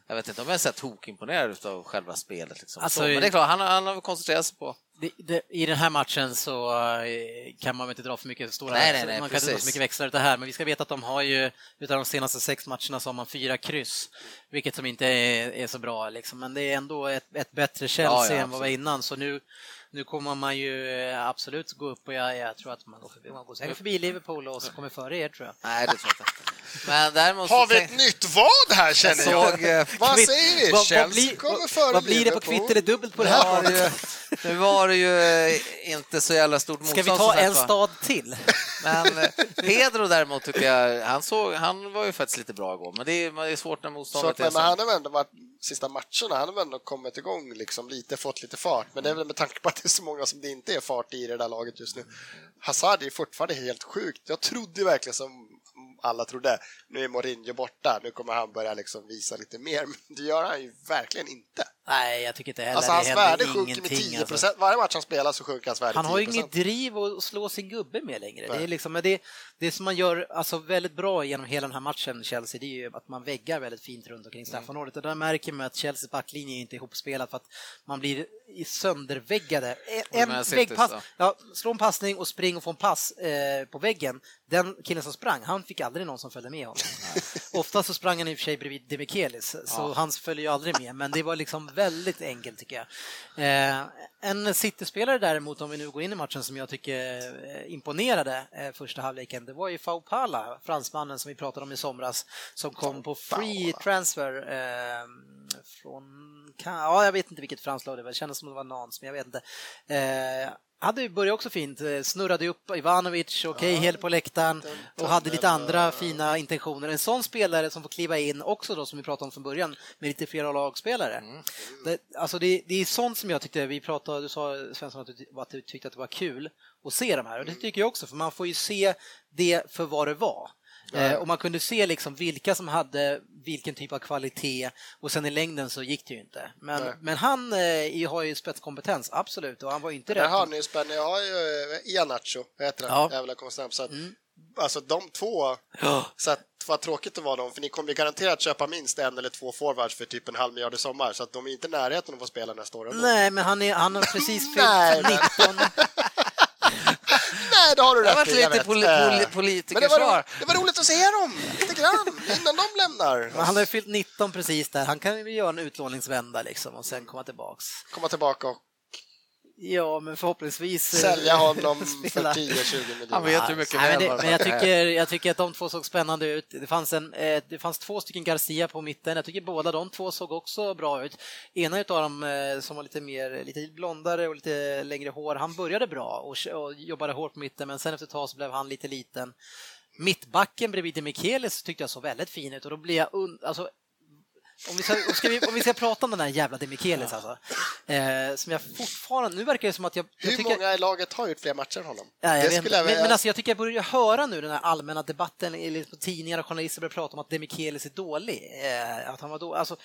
jag vet inte om jag är så tokimponerad av själva spelet. Liksom. Alltså, så, men det är klart, han, har- han har koncentrerat sig på Det, det, I den här matchen så eh, kan man inte dra för mycket stora Nej, nej, nej, man kan inte dra så mycket växlar det här, men vi ska veta att de har ju utav de senaste sex matcherna så har man fyra kryss, vilket som inte är, är så bra liksom. men det är ändå ett, ett bättre Chelsea Ja, ja, än vad var innan så nu nu kommer man ju eh, absolut gå upp och jag, jag tror att man går förbi, man går säkert förbi Liverpool och så kommer före er tror jag. Nej, det tror jag inte. Men däremot Har vi ett nytt vad här känner Jag jag? eh, Vad säger vi? vad- vad blir- kommer vad- före Vad blir det på kvitt eller dubbelt på det här? var det ju, nu var det ju eh, inte så jävla stort Ska motstånd. vi ta en stad till? Men Pedro däremot tycker jag, han, såg, han var ju faktiskt lite bra igår, men det är, det är svårt när Så motståndet att, är men så. han har väl ändå varit, sista matcherna, han har väl ändå kommit igång liksom lite, fått lite fart. Men det är väl med tanke på att det är så många som det inte är fart i det där laget just nu. Hazard är fortfarande helt sjukt. Jag trodde verkligen som alla trodde, nu är Mourinho borta, nu kommer han börja liksom visa lite mer. Men det gör han ju verkligen inte. Nej, jag tycker inte heller Alltså det hans värde sjunker med ingenting, 10 alltså. procent. Varje match han spelar så sjunker hans värde Han har ju 10%. inget driv att slå sin gubbe med längre. Det är liksom, det, det som man gör alltså, väldigt bra genom hela den här matchen, Chelsea, det är ju att man väggar väldigt fint runt omkring straffområdet. Och där märker man att Chelseas backlinje är inte ihopspelad för att man blir sönderväggade. En, väggpass, ja, slå en passning och spring och få en pass eh, på väggen. Den killen som sprang, han fick aldrig någon som följde med honom. Ofta så sprang han i och för sig bredvid Demichelis, så han följer ju aldrig med, men det var liksom väldigt enkelt tycker jag. Eh, en City-spelare däremot, om vi nu går in i matchen, som jag tycker eh, imponerade eh, första halvleken, det var ju Faupala, fransmannen som vi pratade om i somras, som kom på free transfer eh, från, ja jag vet inte vilket franskt lag det var, det kändes som det var Nantes, men jag vet inte. Eh, hade ju börjat också fint, eh, snurrade upp Ivanovic och Cahill på läktaren och hade lite andra fina intentioner. En sån spelare som får kliva in också då, som vi pratade om från början, med lite flera lagspelare. Det, alltså det, det är sånt som jag tyckte, vi pratade, du sa Svensson att du, att du tyckte att det var kul att se de här och det tycker jag också, för man får ju se det för vad det var. Eh, och man kunde se liksom vilka som hade vilken typ av kvalitet och sen i längden så gick det ju inte. Men, Nej. men han eh, har ju spetskompetens, absolut, och han var ju inte Där rädd. har ni ju spännande. Jag har ju Ianacho, heter han? Ja. Jävla konstant. Så att, Alltså de två, så att, vad tråkigt det var dem, för ni kommer ju garanterat köpa minst en eller två forwards för typ en halv miljard i sommar, så att de är inte i närheten av att få spela nästa år. Nej, men han, är, han har precis fyllt men- 19. Nej, det har du Det har rätt varit i, jag lite poli- Eh, det politikersvar. var, det var roligt att se dem, lite grann, innan de lämnar. Men han har ju fyllt 19 precis där. Han kan ju göra en utlåningsvända liksom och sen komma tillbaks. Komma tillbaka och Ja, men förhoppningsvis... eh, Sälja honom för spela. 10-20 Han miljoner. vet ju mycket Nej, men, det, men jag, tycker, jag tycker att de två såg spännande ut. Det fanns, en, eh, det fanns två stycken Garcia på mitten. Jag tycker båda de två såg också bra ut. Ena utav dem eh, som var lite mer lite blondare och lite längre hår, han började bra och, och jobbade hårt på mitten, men sen efter ett tag så blev han lite liten. Mittbacken bredvid Mikelis tyckte jag såg väldigt fin ut och då blir jag alltså, om vi, ska, ska vi, om vi ska prata om den här jävla Demichelis alltså, eh, som jag fortfarande, nu verkar det som att jag... jag Hur tycker, många i laget har gjort fler matcher än honom? Ja, jag det vet jag men, men alltså, jag tycker jag börjar höra nu den här allmänna debatten på tidningar och journalister börjar prata om att Demichelis är dålig. Eh, att han var då, alltså,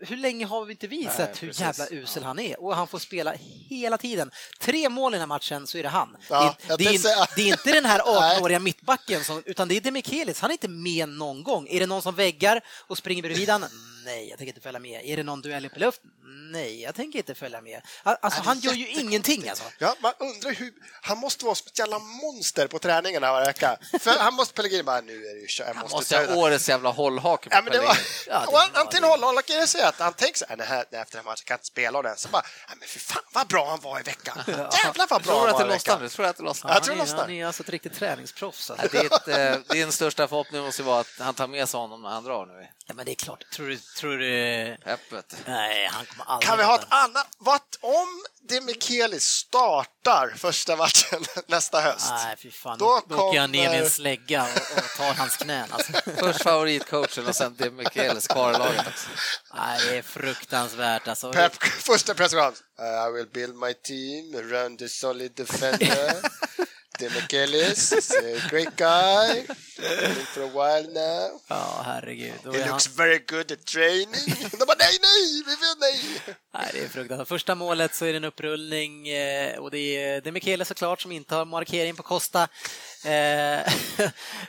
hur länge har vi inte vi Nej, sett hur precis. jävla usel han är? Och han får spela hela tiden. Tre mål i den här matchen så är det han. Ja, det, jag det, är, det är inte den här 18-åriga mittbacken, som, utan det är Demichelis. Han är inte med någon gång. Är det någon som väggar och springer bredvid han? Nej, jag tänker inte följa med. Är det någon duell upp i luft? Nej, jag tänker inte följa med. Alltså, han gör ju ingenting alltså. Ja, man undrar hur... Han måste vara som ett jävla monster på träningarna varje vecka. För han måste Pellegrini bara, nu är det ju kört, jag Han måste, ha årets jävla hållhake på Ja, men det var... Ja, det och var han, han till det. håll, håll, kan jag säga att han tänker så här, "Nej, nej, efter den matchen kan jag inte spela den. Så bara, men för fan vad bra han var i veckan. Jävlar vad bra han var i veckan. nu? Tror att det lossnar? Jag tror det lossnar. han är alltså ett riktigt träningsproffs. Alltså. Det är ett, eh, din största förhoppning måste vara att han tar med sig honom när han drar nu Ja, men det är klart. Tror du... Tror du... öppet. Nej, han kommer aldrig... Kan vi ha ett annat... Vad om Demichelis startar första matchen nästa höst? Nej, fy fan. Då Då, åker jag ner med kommer- en slägga och, och tar hans knän. Alltså. Först favoritcoachen och sen Tim Michelis kvar i laget. Nej, det är fruktansvärt. Alltså. Pep, första presskonferens. Uh, I will build my team around the solid defender. Demichelis great guy. Been for a while now. Ja, herregud. He han... looks very good at training. De bara nej, nej, vi vill nej. Nej, det är fruktansvärt. Första målet så är det en upprullning eh, och det är, det är Michele såklart som inte har markering på Costa. Eh,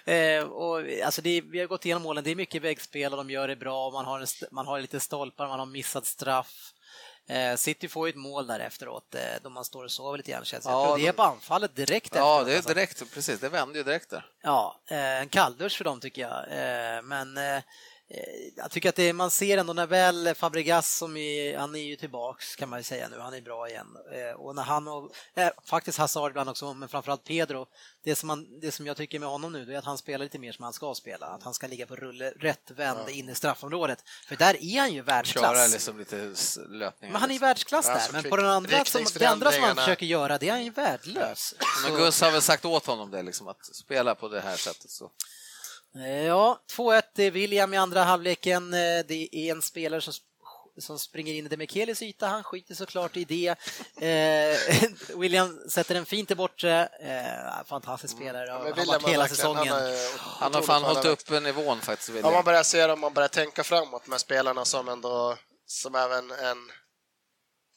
eh, och, alltså det vi har gått igenom målen, det är mycket väggspel och de gör det bra. Man har, en, man har lite stolpar, man har missat straff. Eh, City får ju ett mål där efteråt eh, då man står och sover lite grann. Känns det. Ja, det är på anfallet direkt Ja, det är alltså. direkt, precis. Det vände ju direkt där. Ja, eh, en kalldusch för dem tycker jag. Men jag tycker att det, man ser ändå när väl Fabregas, som är, han är ju tillbaks kan man ju säga nu, han är bra igen. Eh, Och när han och eh, faktiskt Hazard ibland också, men framförallt Pedro, det som, man, det som jag tycker med honom nu det är att han spelar lite mer som han ska spela, att han ska ligga på rulle, rätt vänd in i straffområdet. För där är han ju Köra världsklass. liksom lite löpningar. Men han är världsklass där, Alltså, men på den andra, som, det andra som han försöker göra, det är han ju värdelös. Men Gus har väl sagt åt honom det, liksom, att spela på det här sättet. Så. Ja, 2-1 det är William i andra halvleken. Eh, Det är en spelare som, som springer in i Demichelis yta. Han skiter såklart i det. Eh, William sätter den fint i bortre. Eh, fantastisk spelare. Men har William varit har hela säsongen. Han, är Han har fan hållit uppe nivån faktiskt, Om William. man börjar se dem, man börjar tänka framåt med spelarna som ändå, som även en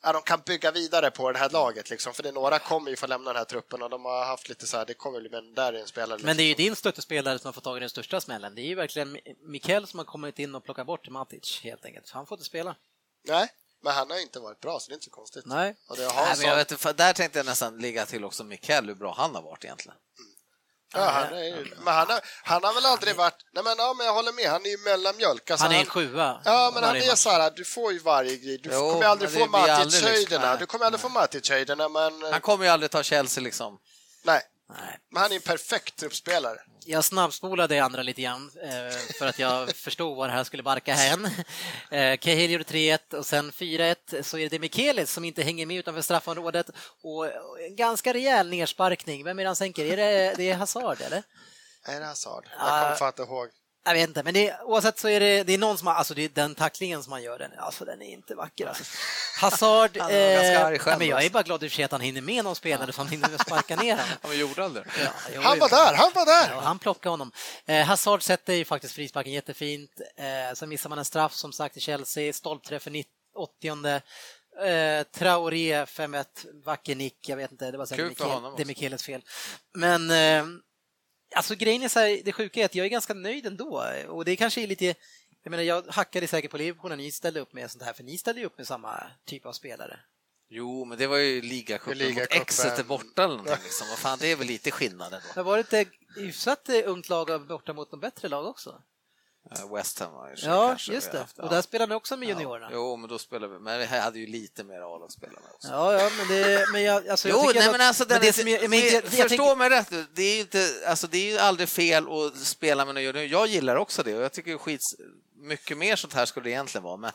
Ja, de kan bygga vidare på det här laget, liksom. för det är några kommer ju få lämna den här truppen och de har haft lite så här, det kommer bli, men där är en spelare. Men det är ju liksom. din stöttespelare som har fått tag i den största smällen. Det är ju verkligen Mikael som har kommit in och plockat bort Matic helt enkelt. Han får inte spela. Nej, men han har inte varit bra så det är inte så konstigt. Nej. Och det har Nej, men jag vet, där tänkte jag nästan ligga till också Mikael, hur bra han har varit egentligen. Ja, han är, men han har, han har väl aldrig varit... Nej, men, ja, men jag håller med, han är ju mellanmjölk. Alltså, Han är en sjua. Ja, men han är match. så här, du får ju varje grej. Du Jo, kommer aldrig få Matic-höjderna. Du kommer aldrig få Matic-höjderna, men... Han kommer ju aldrig ta Chelsea liksom. Nej, Nej. men han är en perfekt truppspelare. Jag snabbspolade det andra lite grann eh, för att jag förstod var det här skulle barka hän. Eh, Cahill gjorde 3-1 och sen 4-1 så är det Mikelis som inte hänger med utanför straffområdet och en ganska rejäl nersparkning. Vem är det han sänker? Är det, det är Hazard eller? Är det Hazard? Ja. Jag kommer fan inte ihåg. Jag vet inte, men det, oavsett så är det, det är någon som har, alltså det är den tacklingen som han gör, den, alltså den är inte vacker. Alltså. Hazard, eh, ja, men jag är också. bara glad i att han hinner med någon spelare som hinner sparka ner honom. Ja, men gjorde han det? Ja, Han var där, han var där! Ja, han plockade honom. Eh, Hazard sätter ju faktiskt frisparken jättefint. Eh, sen missar man en straff som sagt i Chelsea, stolpträff i nitt- 80 Eh, Traoré 5-1, vacker nick, jag vet inte, det var säkert Mikel, det är. Mikeles fel. Men eh, alltså grejen är så här, det sjuka är att jag är ganska nöjd ändå och det kanske är lite jag menar, jag hackade säkert på Liverpool när ni ställde upp med sånt här, för ni ställde ju upp med samma typ av spelare. Jo, men det var ju ligacupen Det är mot. Exeter borta eller någonting. Liksom. Vad fan, det är väl lite skillnad ändå. Men var det inte hyfsat eh, ungt lag borta mot de bättre lag också? Eh, West Ham var ju Ja, just det. haft, Och ja. där spelade ni också med juniorerna. Jo, men då spelade vi, men vi hade ju lite mer A-lagsspelare med också. Ja, ja, men, det, men jag, alltså, jag Jo, tycker nej, men att- alltså, men det som jag- men men, jag- förstå tänker- mig rätt, det är ju inte, alltså det är ju aldrig fel att spela med nya Jag gillar också det och jag tycker skits, mycket mer sånt här skulle det egentligen vara. Men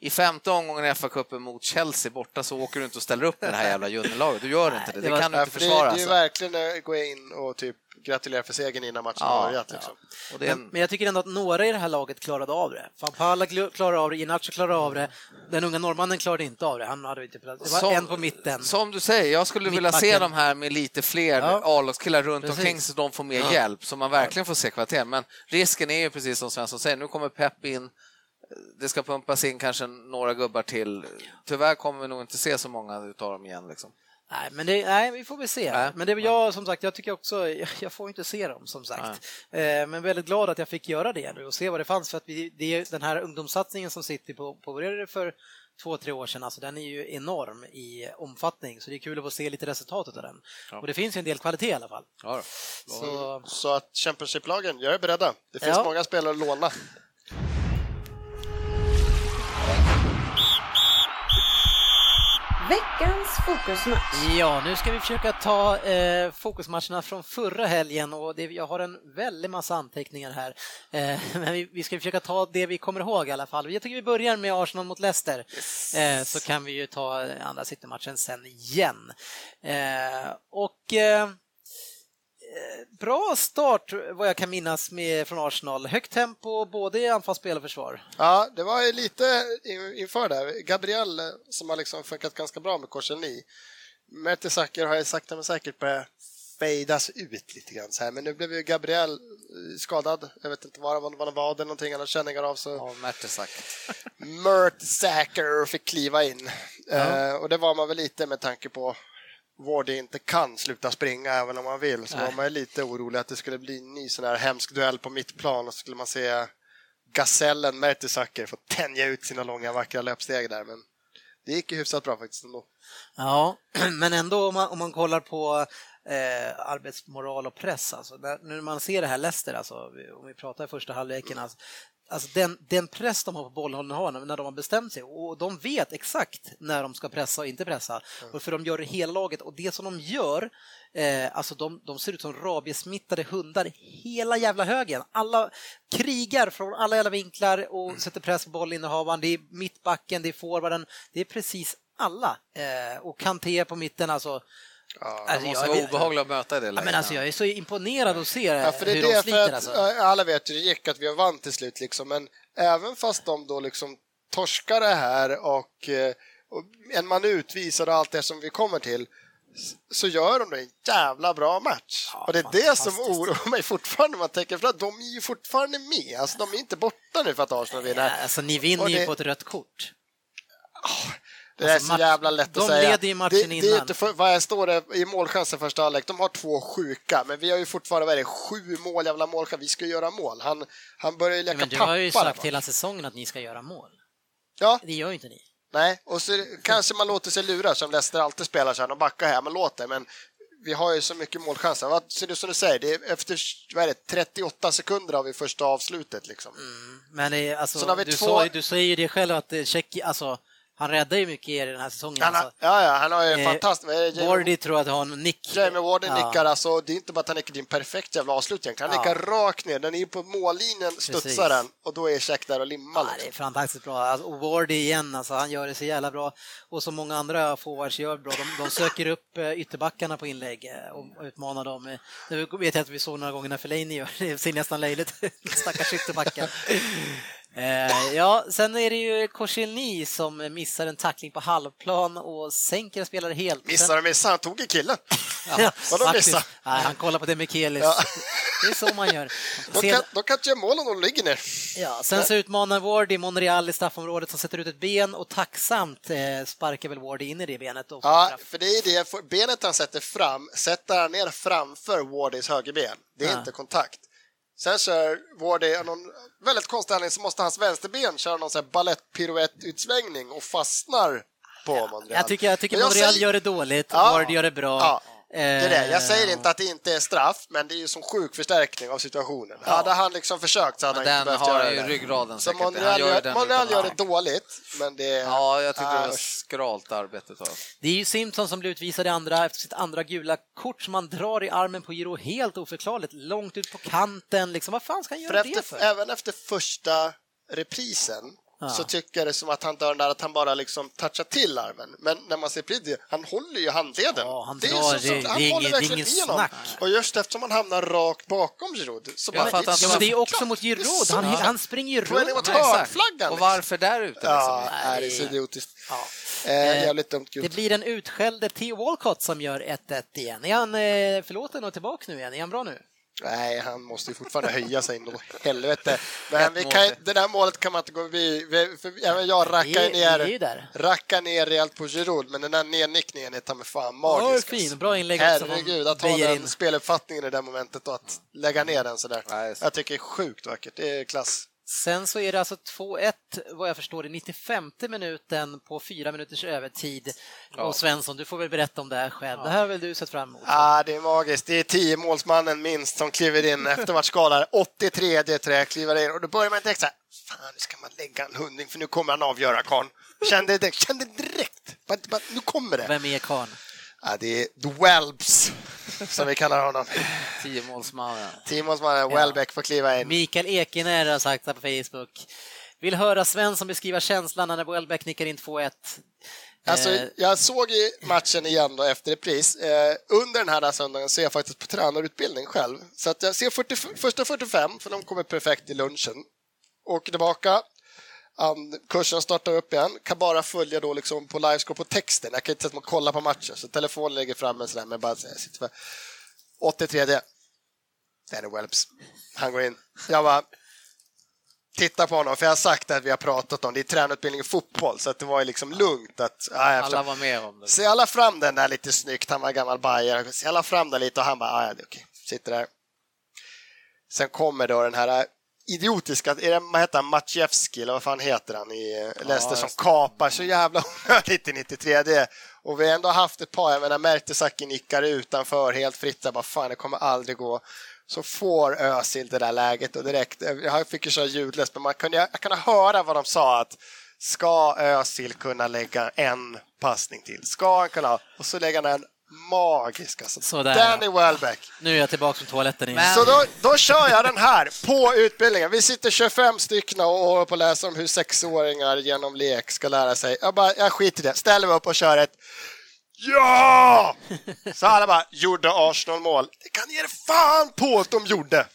i femte omgången i FA-cupen mot Chelsea borta så åker du inte och ställer upp med det här jävla juniorlaget. Du gör inte det, det det kan du Ja, inte för det, det försvara. är ju alltså. verkligen att gå in och typ gratulera för segern innan matchen Ja, börjat. Liksom. Och det är Men, en, men jag tycker ändå att några i det här laget klarade av det. Van Palla gl- klarade av det, Inácio klarade av det, den unga norrmannen klarade inte av det. Han hade inte, det var Som- en på mitten. Som du säger, jag skulle vilja se de här med lite fler Ja. A-lagskillar runt Precis. omkring så de får mer hjälp, så man verkligen får se kvaliteten. Men risken är ju precis som Svensson säger, nu kommer Pep in, det ska pumpas in kanske några gubbar till. Tyvärr kommer vi nog inte se så många utav dem igen. Liksom. Nej, men det, nej, vi får väl se. Nej. Men det är jag som sagt, jag tycker också, jag, jag får inte se dem som sagt. Eh, men väldigt glad att jag fick göra det nu och se vad det fanns för att vi, det är den här ungdomssatsningen som City på, påbörjade för två, tre år sedan, alltså den är ju enorm i omfattning så det är kul att få se lite resultatet av den. Och det finns ju en del kvalitet i alla fall. Ja, Så, Så att Championship-lagen, gör er beredda. Det finns Ja. många spelare att låna. Veckans fokusmatch. Ja, nu ska vi försöka ta eh, fokusmatcherna från förra helgen och det, jag har en väldig massa anteckningar här. Eh, men vi, vi ska försöka ta det vi kommer ihåg i alla fall. Jag tycker vi börjar med Arsenal mot Leicester, eh, så kan vi ju ta andra City-matchen sen igen. Eh, och eh, bra start vad jag kan minnas med från Arsenal. Högt tempo både i anfallsspel och försvar. Ja, det var ju lite in- inför där. Gabriel eh, som har liksom funkat ganska bra med Korselny. Mertesacker har ju sakta men säkert börjat fejdas ut lite grann så här. Men nu blev ju Gabriel eh, skadad. Jag vet inte vad det var, vad det någonting. Han har känningar av så Ja, Mertesack. Mertesacker fick kliva in. Eh, och det var man väl lite med tanke på Wardy inte kan sluta springa även om han vill. Så var man ju lite orolig att det skulle bli en ny sån här hemsk duell på mittplan och så skulle man se gasellen Mertesacker få tänja ut sina långa vackra löpsteg där. Men det gick ju hyfsat bra faktiskt ändå. Ja, men ändå om man, om man kollar på eh, arbetsmoral och press, alltså, när, när man ser det här Leicester, alltså, om vi pratar i första halvleken, alltså, alltså den, den press de har på bollhållarna när de har bestämt sig och de vet exakt när de ska pressa och inte pressa, och för de gör det hela laget och det som de gör Eh, alltså de, de ser ut som rabiesmittade hundar hela jävla högen. Alla krigar från alla jävla vinklar och sätter press på bollinnehavaren. Det är mittbacken, det är forwarden, det är precis alla. Eh, och Kanté på mitten alltså. Ja, Det alltså måste jag, vara obehagligt att möta i det ja, läget. men alltså, jag är så imponerad att se Ja, för det hur är de det, sliter. för att Alltså. ja, alla vet hur det gick, att vi har vann till slut liksom. Men även fast de då liksom torskar det här och, eh, och en man utvisar och allt det som vi kommer till så gör de det en jävla bra match. Ja, och det är det som oroar mig fortfarande. Man tänker, för att de är ju fortfarande med. Alltså, de är inte borta nu för att Arsenal vinner. Ja, alltså, ni vinner Och ju det- på ett rött kort. Det är Alltså, så match- jävla lätt de att säga. leder ju matchen det, det är innan. inte för, vad jag står det i målchansen första halvlek. De har två sjuka, men vi har ju fortfarande vad är det, sju mål, jävla målchans. Vi ska göra mål. Han, han börjar ju leka Men du pappa. har ju sagt hela säsongen att ni ska göra mål. Ja, Det gör ju inte ni. nej. Och så kanske man låter sig lura som Leicester alltid spelar så här. De backar här, men låt det. Men vi har ju så mycket målchanser. Så det är som du säger, det är efter vad är det, 38 sekunder har vi första avslutet. Liksom. Men det, är- alltså, Sen har vi du, två- sa, du säger ju det själv att Tjeckien, alltså, han räddar ju mycket i er den här säsongen. Han har, alltså. ja, ja, han har ju Eh, fantastiskt... Wardy tror att har en nick. Jamie Warden Ja. nickar alltså, det är inte bara att han nickar, det är en perfekt jävla avslut egentligen. Han Ja. nickar rakt ner, den är på mållinjen, studsar Precis. den och då är Check där och limmar. Ja, det är Liksom. fantastiskt bra. Alltså, och Wardy igen, alltså, han gör det så jävla bra. Och som många andra forwards gör bra. De, de söker upp eh, ytterbackarna på inlägg eh, och utmanar dem. Eh, Nu vet jag att vi såg några gånger när Fellaini gör det. Det ser nästan löjligt Stackars ytterbackar. Eh, ja, sen är det ju Korselny som missar en tackling på halvplan och sänker en spelare helt. Missar och missar, han tog i killen. Ja, Vadå faktiskt. missa? Nej, han kollar på det med Kelis. Ja. Det är så man gör. De Sen- kan, de kan inte göra mål om de ligger ner. Ja, sen så utmanar Wardy Monreal i straffområdet som sätter ut ett ben och tacksamt eh, sparkar väl Wardy in i det benet. Och Ja, för det är det, benet han sätter fram sätter han ner framför Wardys högerben. Det är Ja. inte kontakt. Sen kör Wardy, någon väldigt konstig anledning så måste hans vänsterben köra någon sån här balettpiruettutsvängning och fastnar på Monreal. Jag tycker, jag tycker Men Monreal säger- gör det dåligt, Ja. Wardy gör det bra. Ja. Det är det. Jag säger Eh, inte att det inte är straff, men det är ju som sjuk förstärkning av situationen. Hade han liksom försökt så hade Men han den inte behövt har göra han ju det. i ryggraden Så säkert. Monreal gör ju den Monreal gör det dåligt, men det... Ja, jag tycker det Usch. skralt arbete av Det är ju Simpson som blir utvisad i andra efter sitt andra gula kort som han drar i armen på Giro helt oförklarligt, långt ut på kanten. Liksom, vad fan ska han För göra det efter, för? även efter första reprisen Ja. så tycker jag det som att han dör där att han bara liksom touchar till armen. Men när man ser Pridi, han håller ju handleden. Ja, han är drar, så- det- så- det han är inget- håller det är verkligen inget i honom. snack. Och just eftersom han hamnar rakt bakom Giroud så bara... Ja, men det är också såklart. mot Det är Giroud, han, han springer ju runt. mot Ja, exakt. hörnflaggan, Och varför där ute? Liksom? Ja, Nej, det är så idiotiskt. Eh, jävligt dumt Det blir den utskälde Theo Walcott som gör 1-1 igen. Är han eh, förlåten och tillbaka nu igen? Är han bra nu? Nej, han måste ju fortfarande höja sig ändå. Helvete. Men vi kan, det där målet kan man inte gå förbi. Vi- För även jag rackar ner, där. rackar ner rejält på Giroud, men den där nednickningen är ta mig fan magisk. Alltså. fin. Bra inlägg Herregud, att ha den in. speluppfattningen i det momentet och att lägga ner den sådär. Just- Jag tycker det är sjukt vackert. Det är klass. Sen så är det alltså 2-1 vad jag förstår i 95 minuten på fyra minuters övertid. Och Svensson, du får väl berätta om det här själv. Det här har väl du sett fram emot? Ah, det är magiskt. Det är tio målsmannen minst som kliver in efter matchskador. 83 trä kliver in och då börjar man tänka så här, fan nu ska man lägga en hundring för nu kommer han avgöra karln. Kände direkt, kände direkt, nu kommer det. Vem är karln? Ja, det är The Welbs, som vi kallar honom. Tiomålsmannen. Tiomålsmannen Welbeck får kliva in. Mikael Ekenär har sagt här på Facebook. Vill höra Svensson beskriva känslan när Welbeck nickar in 2-1. Alltså, Eh, jag såg ju matchen igen då efter repris. Eh, under den här söndagen så är jag faktiskt på tränarutbildning själv. Så att jag ser 40, första 45, för de kommer perfekt i lunchen. Åker tillbaka. Um, kursen startar upp igen. Kan bara följa då liksom på livescore på texten. Jag kan inte sätta mig och kolla på matchen. Så telefonen lägger fram en sådär. Men bara, sitter för 83. Danny Welps. Han går in. Jag bara tittar på honom, för jag har sagt att vi har pratat om det är tränarutbildning i fotboll, så att det var ju liksom lugnt att... Ja. Alla var med om det. Så jag la fram den där lite snyggt, han var gammal bajare. Så jag la fram den lite och han bara, "Ah, ja, det är okej, sitter där. Sen kommer då den här idiotiska, är det, vad heter han, Maciejewski, eller vad fan heter han i Leicester som kapar så jävla onödigt i 93. Det. Och vi har ändå haft ett par, jag menar Mertesacker nickar utanför helt fritt, jag bara fan det kommer aldrig gå. Så får Özil det där läget och direkt, jag fick ju köra ljudlöst, men man kunde, jag kunde höra vad de sa att ska Özil kunna lägga en passning till? Ska han kunna? Och så lägger han en magisk alltså. Sådär, Danny Welbeck. Nu är jag tillbaka från toaletten igen. Men- Så då, då kör jag den här på utbildningen. Vi sitter 25 stycken och håller på att läsa om hur sexåringar genom lek ska lära sig. Jag, bara, jag skiter i det, ställer mig upp och kör ett Ja! Så alla bara, gjorde Arsenal mål? Det kan ge er fan på att de gjorde!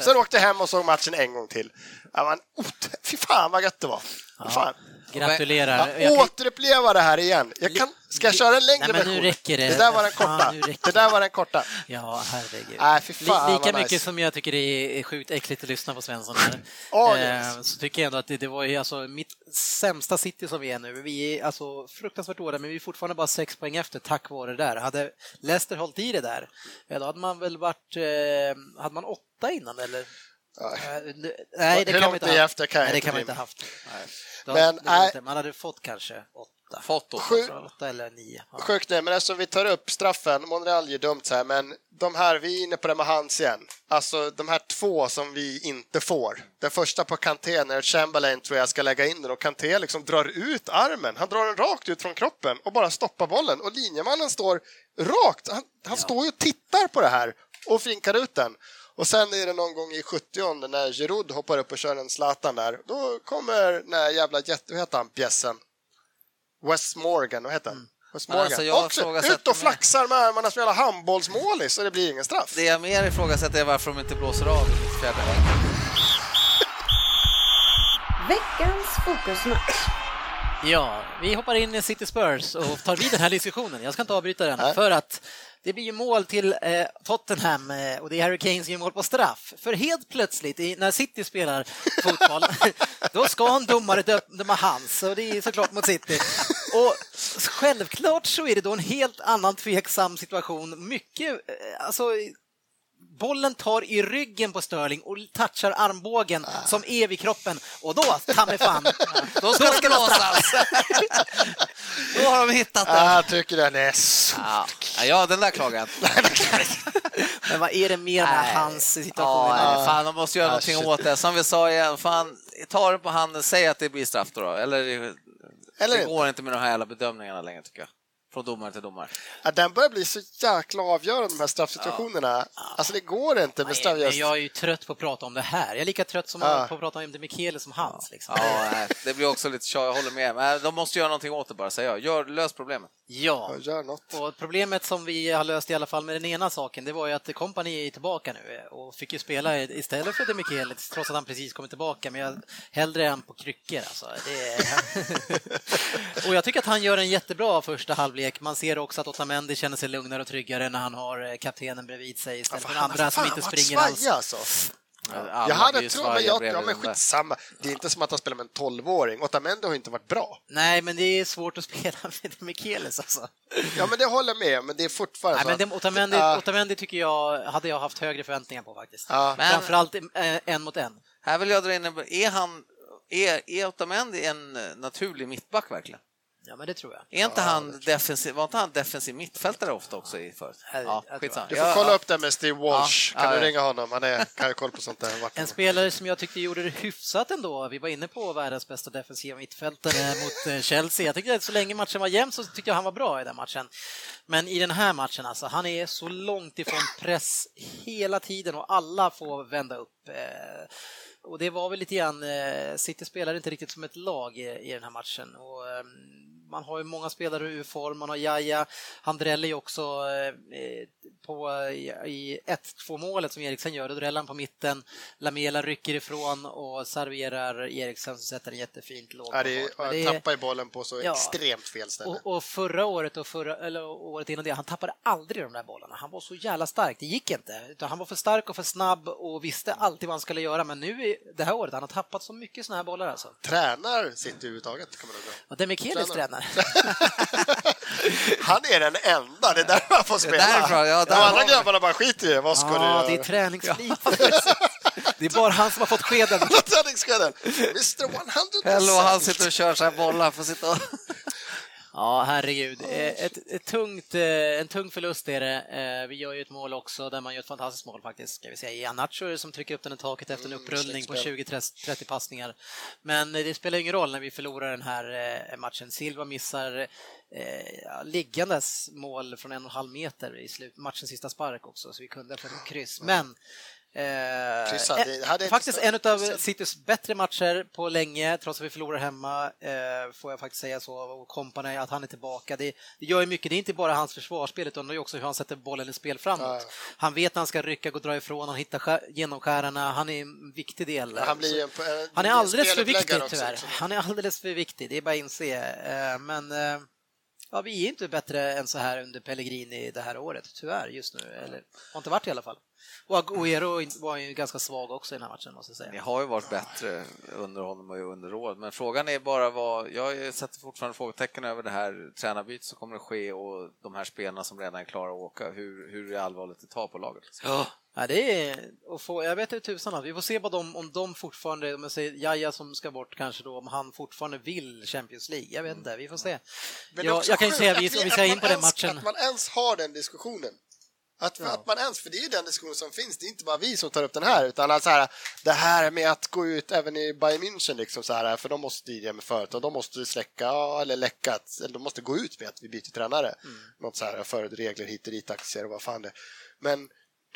Sen åkte jag hem och såg matchen en gång till. Ja, man, ot- fy fan vad gött det var. Fy fan. Gratulerar. Ja, Jag återuppleva det här igen. Jag kan, ska jag köra en längre Nej, men nu version? räcker det. det där var den korta. räcker det där var den korta. Ja, herregud. Nej, fy fan, Li- Lika mycket nice. som jag tycker det är sjukt äckligt att lyssna på Svensson här, Ja, det eh, är så tycker jag ändå att det, det var ju alltså mitt sämsta City som vi är nu. Vi är alltså fruktansvärt dåliga, men vi är fortfarande bara sex poäng efter tack vare det där. Hade Leicester hållit i det där, ja, då hade man väl varit... Eh, hade man åtta innan eller? Ja. Eh, Nej, det Hur kan man inte ha efter kan Nej, det inte kan man inte mig. haft. Då- Men, det nej. inte- man hade fått kanske åtta. Fått då. Sju, Åtta eller nio. Ja. Sjukt nu, men eftersom vi tar upp straffen, Monreal är dumt så här, men de här, vi är inne på det med hans igen. Alltså de här två som vi inte får. Den första på Kanté när Chamberlain tror jag ska lägga in den och Kanté liksom drar ut armen. Han drar den rakt ut från kroppen och bara stoppar bollen och linjemannen står rakt. Han, han står ju och tittar på det här och finkar ut den. Och sen är det någon gång i 70 när Giroud hoppar upp och kör en Zlatan där. Då kommer den här jävla jätte... Heter han? Bjässen? Wes Morgan, vad heter han? Morgan. alltså, jag Också ut och flaxar med armarna som jävla handbollsmålis så det blir ingen straff. Det jag mer ifrågasätter är varför de inte blåser av i 94. Veckans fokusmatch. Ja, vi hoppar in i City Spurs och tar vid den här diskussionen. Jag ska inte avbryta den, Nej. för att det blir ju mål till eh, Tottenham eh, och det är Harry Kane som gör mål på straff. För helt plötsligt, i, när City spelar fotboll, då ska en domare döma hans, och det är såklart mot City. Och självklart så är det då en helt annan tveksam situation. Mycket, eh, alltså Bollen tar i ryggen på Sterling och touchar armbågen som är vid kroppen och då, ta mig fan, Då ska det blåsas! Då har de hittat Ah, den. jag tycker den är så... Ja. Ja, den där inte. Men vad är det mer med Nej. hans situation? Ja, fan, de måste göra Ah, någonting shit. åt det. Som vi sa igen, fan, ta det på handen, säg att det blir straff då. Eller, Eller det inte. går inte med de här jävla bedömningarna längre tycker jag. Från domare till domare. Ja, den börjar bli så jäkla avgörande, de här straffsituationerna. Alltså det går inte med straff. Nej, men jag är ju trött på att prata om det här. Jag är lika trött som Ja. på att prata om det Michele som hans. Liksom. Ja, det blir också lite tjat, jag håller med. Men de måste göra någonting åt det bara, säger jag. Gör, lös problemet. Ja. Ja, Gör något. Och problemet som vi har löst i alla fall med den ena saken, det var ju att Company är tillbaka nu och fick ju spela istället för Demichelis, trots att han precis kommit tillbaka, men jag, hellre än på kryckor alltså. Det är... och jag tycker att han gör en jättebra första halvlek. Man ser också att Otamendi känner sig lugnare och tryggare när han har eh, kaptenen bredvid sig istället för andra som inte springer alls. Alltså. Alla Jag hade trott, men jag, ja, men skitsamma. Det är inte som att han spelar med en 12-åring. Otamendi har inte varit bra. Nej, men det är svårt att spela med Demichelis alltså. Ja, men det håller jag med, men det är fortfarande Nej, men det, Otamendi, Ja. Otamendi tycker jag hade jag haft högre förväntningar på faktiskt. Ja. Men- Framförallt eh, en mot en. Här vill jag dra in en... Är han... Är, är Otamendi en eh, naturlig mittback verkligen? Ja, men det tror jag. Är inte han defensiv, var inte han defensiv mittfältare ofta också i förut? Ja, skitsamma. Du får Ja, kolla ja. upp det med Steve Walsh. Ja, Kan ja, du ja. ringa honom? Han är, kan ju koll på sånt där. Vart En spelare som jag tyckte gjorde det hyfsat ändå. Vi var inne på världens bästa defensiva mittfältare mot eh, Chelsea. Jag tyckte att så länge matchen var jämn så tyckte jag han var bra i den matchen. Men i den här matchen, alltså, han är så långt ifrån press hela tiden och alla får vända upp. Eh, Och det var väl lite grann, eh, City spelar inte riktigt som ett lag i, i den här matchen. Och, eh, man har ju många spelare ur form, man har Jaja, Handrelli också eh, på, i, i 1-2 målet som Eriksen gör, då dräller på mitten, Lamela rycker ifrån och serverar Eriksen som sätter en jättefint låg. Ja, det är, det är- tappar ju bollen på så Ja. extremt fel ställe. och, och förra året och förra, eller året innan det, han tappade aldrig de där bollarna. Han var så jävla stark, det gick inte. Utan han var för stark och för snabb och visste alltid vad han skulle göra. Men nu det här året, han har tappat så mycket såna här bollar alltså. Tränar City överhuvudtaget kan man undra. Och Demichelis Tränar. Tränar. Han är den enda, det är där han får spela. därifrån, ja, där De andra grabbarna bara skiter i det. Vad ska du Ja, göra? det är träningsflit. Det är bara han som har fått skeden. Träningsskeden. Mr 100%. Hello, han sitter och kör så här bollar, får sitta och... Ja, herregud. Eh, Ett, ett tungt, eh, en tung förlust är det. Eh, Vi gör ju ett mål också där man gör ett fantastiskt mål faktiskt. Ska vi säga. Ianacho som trycker upp den i taket efter en Mm, upprullning på släktspel. 20-30 passningar. Men det spelar ingen roll när vi förlorar den här matchen. Silva missar eh, liggandes mål från en och en halv meter i slut, matchens sista spark också, så vi kunde ha fått kryss. Men Eh, Kryss hade- eh, faktiskt en av. Citys bättre matcher på länge, trots att vi förlorar hemma, eh, får jag faktiskt säga så. Och Company, att han är tillbaka. Det, det gör ju mycket. Det är inte bara hans försvarsspel, utan det är också hur han sätter bollen i spel framåt. Ja. Han vet när han ska rycka, gå och dra ifrån, han hittar skär, genomskärarna. Han är en viktig del. Han blir en, en, Han är alldeles för viktig också, tyvärr. liksom. Han är alldeles för viktig, det är bara att inse. Eh, Men eh, ja, vi är inte bättre än så här under Pellegrini det här året, tyvärr, just nu. Eller har inte varit i alla fall. Och Agüero var ju ganska svag också i den här matchen, måste jag säga. Ni har ju varit bättre under honom och under året, men frågan är bara vad... Jag sätter fortfarande frågetecken över det här tränarbytet som kommer att ske och de här spelarna som redan är klara att åka. Hur, hur allvarligt det tar på laget. Ja, det är... Och få, jag vet inte tusan, att vi får se vad de, om de fortfarande, om jag säger Jaja som ska bort kanske då, om han fortfarande vill Champions League. Jag vet inte, vi får se. Men Jag, också jag kan ju säga, att vi, vi- ska in på den matchen. Att man ens har den diskussionen. Att, att man ens, för det är ju den diskussion som finns, det är inte bara vi som tar upp den här, utan alltså här, det här med att gå ut även i Bayern München, liksom så här, för de måste tidigare med företag, de måste släcka, ja, eller läcka, eller de måste gå ut med att vi byter tränare. Mm. Något så här, för regler hit och dit, aktier och vad fan det. Men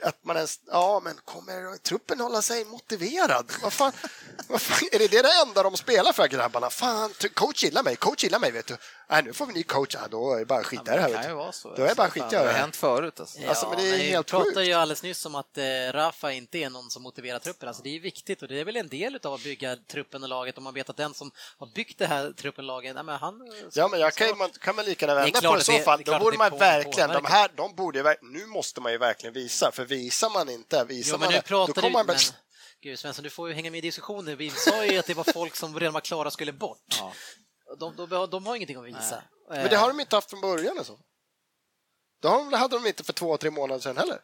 att man ens, ja men kommer truppen hålla sig motiverad? Vad fan, vad fan, är det det enda de spelar för grabbarna? Fan, coach gillar mig, coach gillar mig vet du. Nej, nu får vi ny coach, ja, då är det bara att skita i det vet kan ju vara så. Då är det bara skit Det har hänt förut. Alltså. Alltså, men det är vi helt pratade sjukt. ju alldeles nyss om att eh, Rafa inte är någon som motiverar truppen. Alltså, det är viktigt och det är väl en del av att bygga truppen och laget om man vet att den som har byggt det här truppen och laget, nej, men han... Ja, men jag kan, man, kan man lika gärna vända på det i så fall. Då borde man på- verkligen, de påverkar. här, de borde nu måste man ju verkligen visa, för visar man inte, visar Jo, man nu det, då kommer man Men, gud, Svensson, du får ju hänga med i diskussionen. Vi sa ju att det var folk som redan var klara skulle bort. Ja. De, de, de har ingenting att visa. Men det har de inte haft från början alltså. De hade de inte för två, tre månader sedan heller.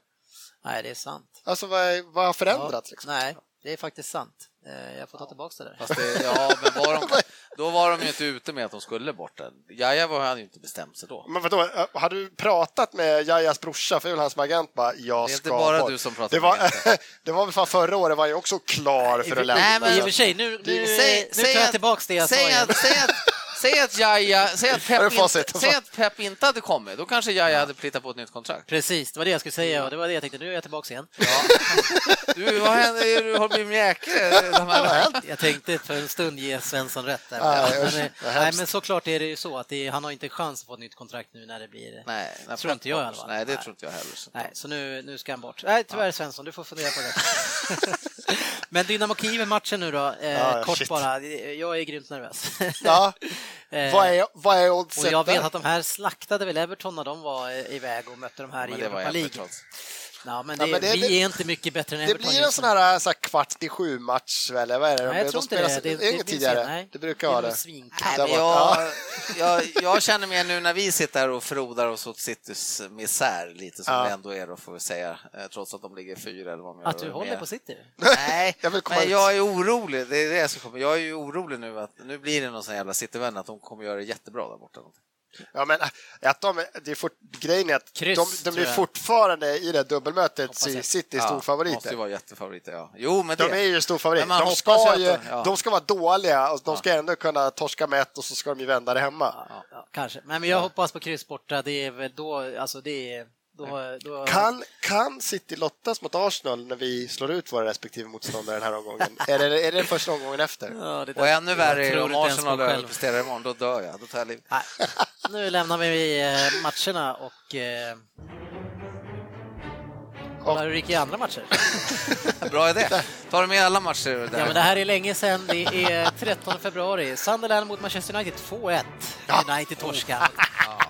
Nej, det är sant. Alltså vad, är- vad har Ja, förändrats? Liksom? Nej, det är faktiskt sant. Eh, Jag får ta tillbaka det där. Fast det, ja, men var de, då var de ju inte ute med att de skulle bort den. Jaja var han ju inte bestämt sig då. Men vadå, eh, har du pratat med Jajas brorsa, för det är väl han som är agent, bara jag Det är ska inte bara bort. du som pratar det med var, agenten. det var väl fan förra året var jag också klar för att lämna. Nej, men- I och för sig, nu, nu, Säg- nu tar jag att- tillbaka det jag sa säg igen. att, säg att, säg att Jaja, säg att, Pep inte, säg att Pep inte hade kommit, då kanske Jaja hade plitat på ett nytt kontrakt. Precis, det var det jag skulle säga och det var det jag tänkte. Nu är jag tillbaka igen. Du, vad händer? Du har blivit mjäkig. Jag tänkte för en stund ge Svensson rätt där. Nej, men, eh, nej, men såklart är det ju så att det han har inte chans att få ett nytt kontrakt nu när det blir... Nej, när Tror inte jag i kommer. alla fall. Nej, det tror inte jag heller. Så. Nej, så nu, nu ska han bort. Nej, tyvärr Svensson, du får fundera på det. Men Dynamo Kiev-matchen nu då, eh, Ja, kort shit. bara. Jag är grymt nervös. Ja, vad är, vad är och oddset jag vet att de här slaktade väl Everton när de var eh, iväg och mötte de här i Europa League. Ja, men, Ja, det, men det- vi det- är inte mycket bättre än Det Everton blir en sån här, så här kvart i sju match, eller vad är det? Nej, jag De tror inte spelas- det. Det, inget det, tidigare. nej. Det brukar vara det. Nej, men jag, jag, jag känner mer nu när vi sitter här och förrodar oss åt Citys misär lite som Ja. det ändå är då får vi säga, eh, trots att de ligger fyra eller vad de Att du håller med. på City? Nej, Jag vill komma men ut. jag är orolig. Det är det jag ska komma. Jag är ju orolig nu att nu blir det någon sån jävla Cityvän att de kommer göra det jättebra där borta. Ja, men äh, att de, det är fort, grejen är att Kryss, de, de jag. fortfarande i det dubbelmötet. City Ja, storfavoriter. Måste ju vara jättefavoriter, ja. Jo, men De det. är ju storfavoriter. De ska, ju de- ja. de ska vara dåliga och de ska ändå kunna torska med ett och så ska de ju vända det hemma. Ja, ja, kanske. Men jag hoppas på kryss borta. Det är väl då, alltså det är... Då, då, Kan, kan City lottas mot Arsenal när vi slår ut våra respektive motståndare den här omgången? är, det, är det första omgången efter? Ja, Och ännu värre är om Arsenal överpresterar imorgon, då dör jag. Då tar jag liv. Nej. Nu lämnar vi eh, matcherna och eh, kollar hur det gick i andra matcher. Bra idé. Tar du med alla matcher där? Ja, men det här är länge sedan. Det är 13 februari. Sunderland mot Manchester United 2-1. United torskar.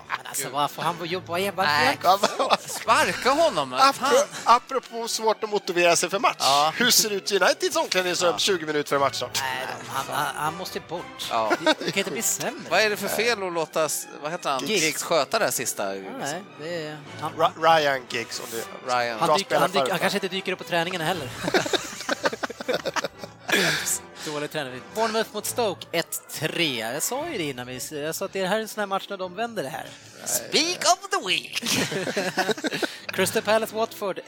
Men alltså, vad får han jobba? Vad är Nej. vad- Sparka honom! Apropå, apropå svårt att motivera sig för match. Ja. Hur ser det ut i Uniteds omklädningsrum 20 minuter före matchstart? Nej, han, han, han måste bort. Ja. Det, det kan inte bli sämre. Vad är det för fel att låta, vad heter han, Giggs. Giggs sköta det här sista? Nej, det är, han, Ryan Giggs. Om det, Ryan. han, dyker, han, dyker, han kanske inte dyker upp på träningarna heller. Dålig träning. Bournemouth mot Stoke 1-3. Jag sa ju det innan. Vi, jag sa att det här är en sån här match när de vänder det här. Speak of the week! Crystal Palace Watford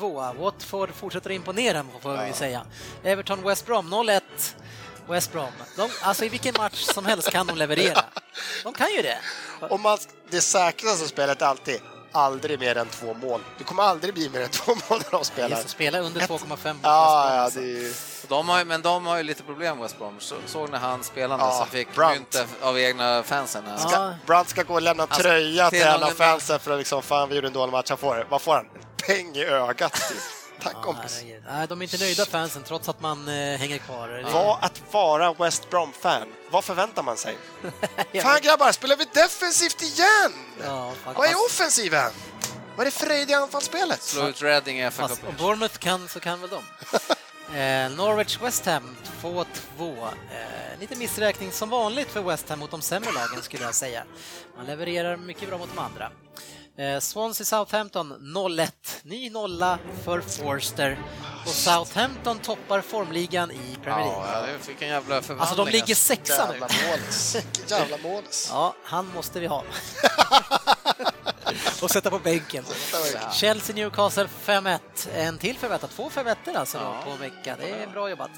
1-2. Watford fortsätter imponera får vi säga. Everton West Brom 0-1. West Brom. De, alltså i vilken match som helst kan de leverera. De kan ju det. Om man, det säkraste spelet alltid aldrig mer än två mål. Det kommer aldrig bli mer än två mål när de spelar. Just, spela under 2,5 mot West Brom. Ja, ja, alltså. det är ju... De har, men de har ju lite problem, West Brom. Så, såg när han spelade Ja, som fick Brunt. mynt av egna fansen. Ja. Ska, Brandt ska gå och lämna Alltså, tröja till någon- fansen för att liksom, fan vi gjorde en dålig match. Han får, vad får han? En peng i ögat. Typ. Tack Ja, kompis. Nej, de är inte nöjda fansen trots att man eh, hänger kvar. Vad att vara West Brom-fan, vad förväntar man sig? Fan grabbar, spelar vi defensivt igen? ja, Vad är offensiven? Vad är det frejdiga anfallsspelet? Slå ut Reading i FA-cupen. om Bournemouth kan så kan väl de. Eh, Norwich West Ham 2-2. Eh, lite missräkning som vanligt för West Ham mot de sämre lagen skulle jag säga. Man levererar mycket bra mot de andra. Eh, Swansea Southampton 0-1. Ny nolla för Forster. Och Southampton toppar formligan i Premier League. Ja, fick en jävla förvandling. Alltså de ligger sexa nu. Jävla målis. Jävla målis. Ja, han måste vi ha. och sätta på bänken. Chelsea Newcastle 5-1. En till 5-1. Två 5 1 alltså då på en vecka. Det är bra jobbat.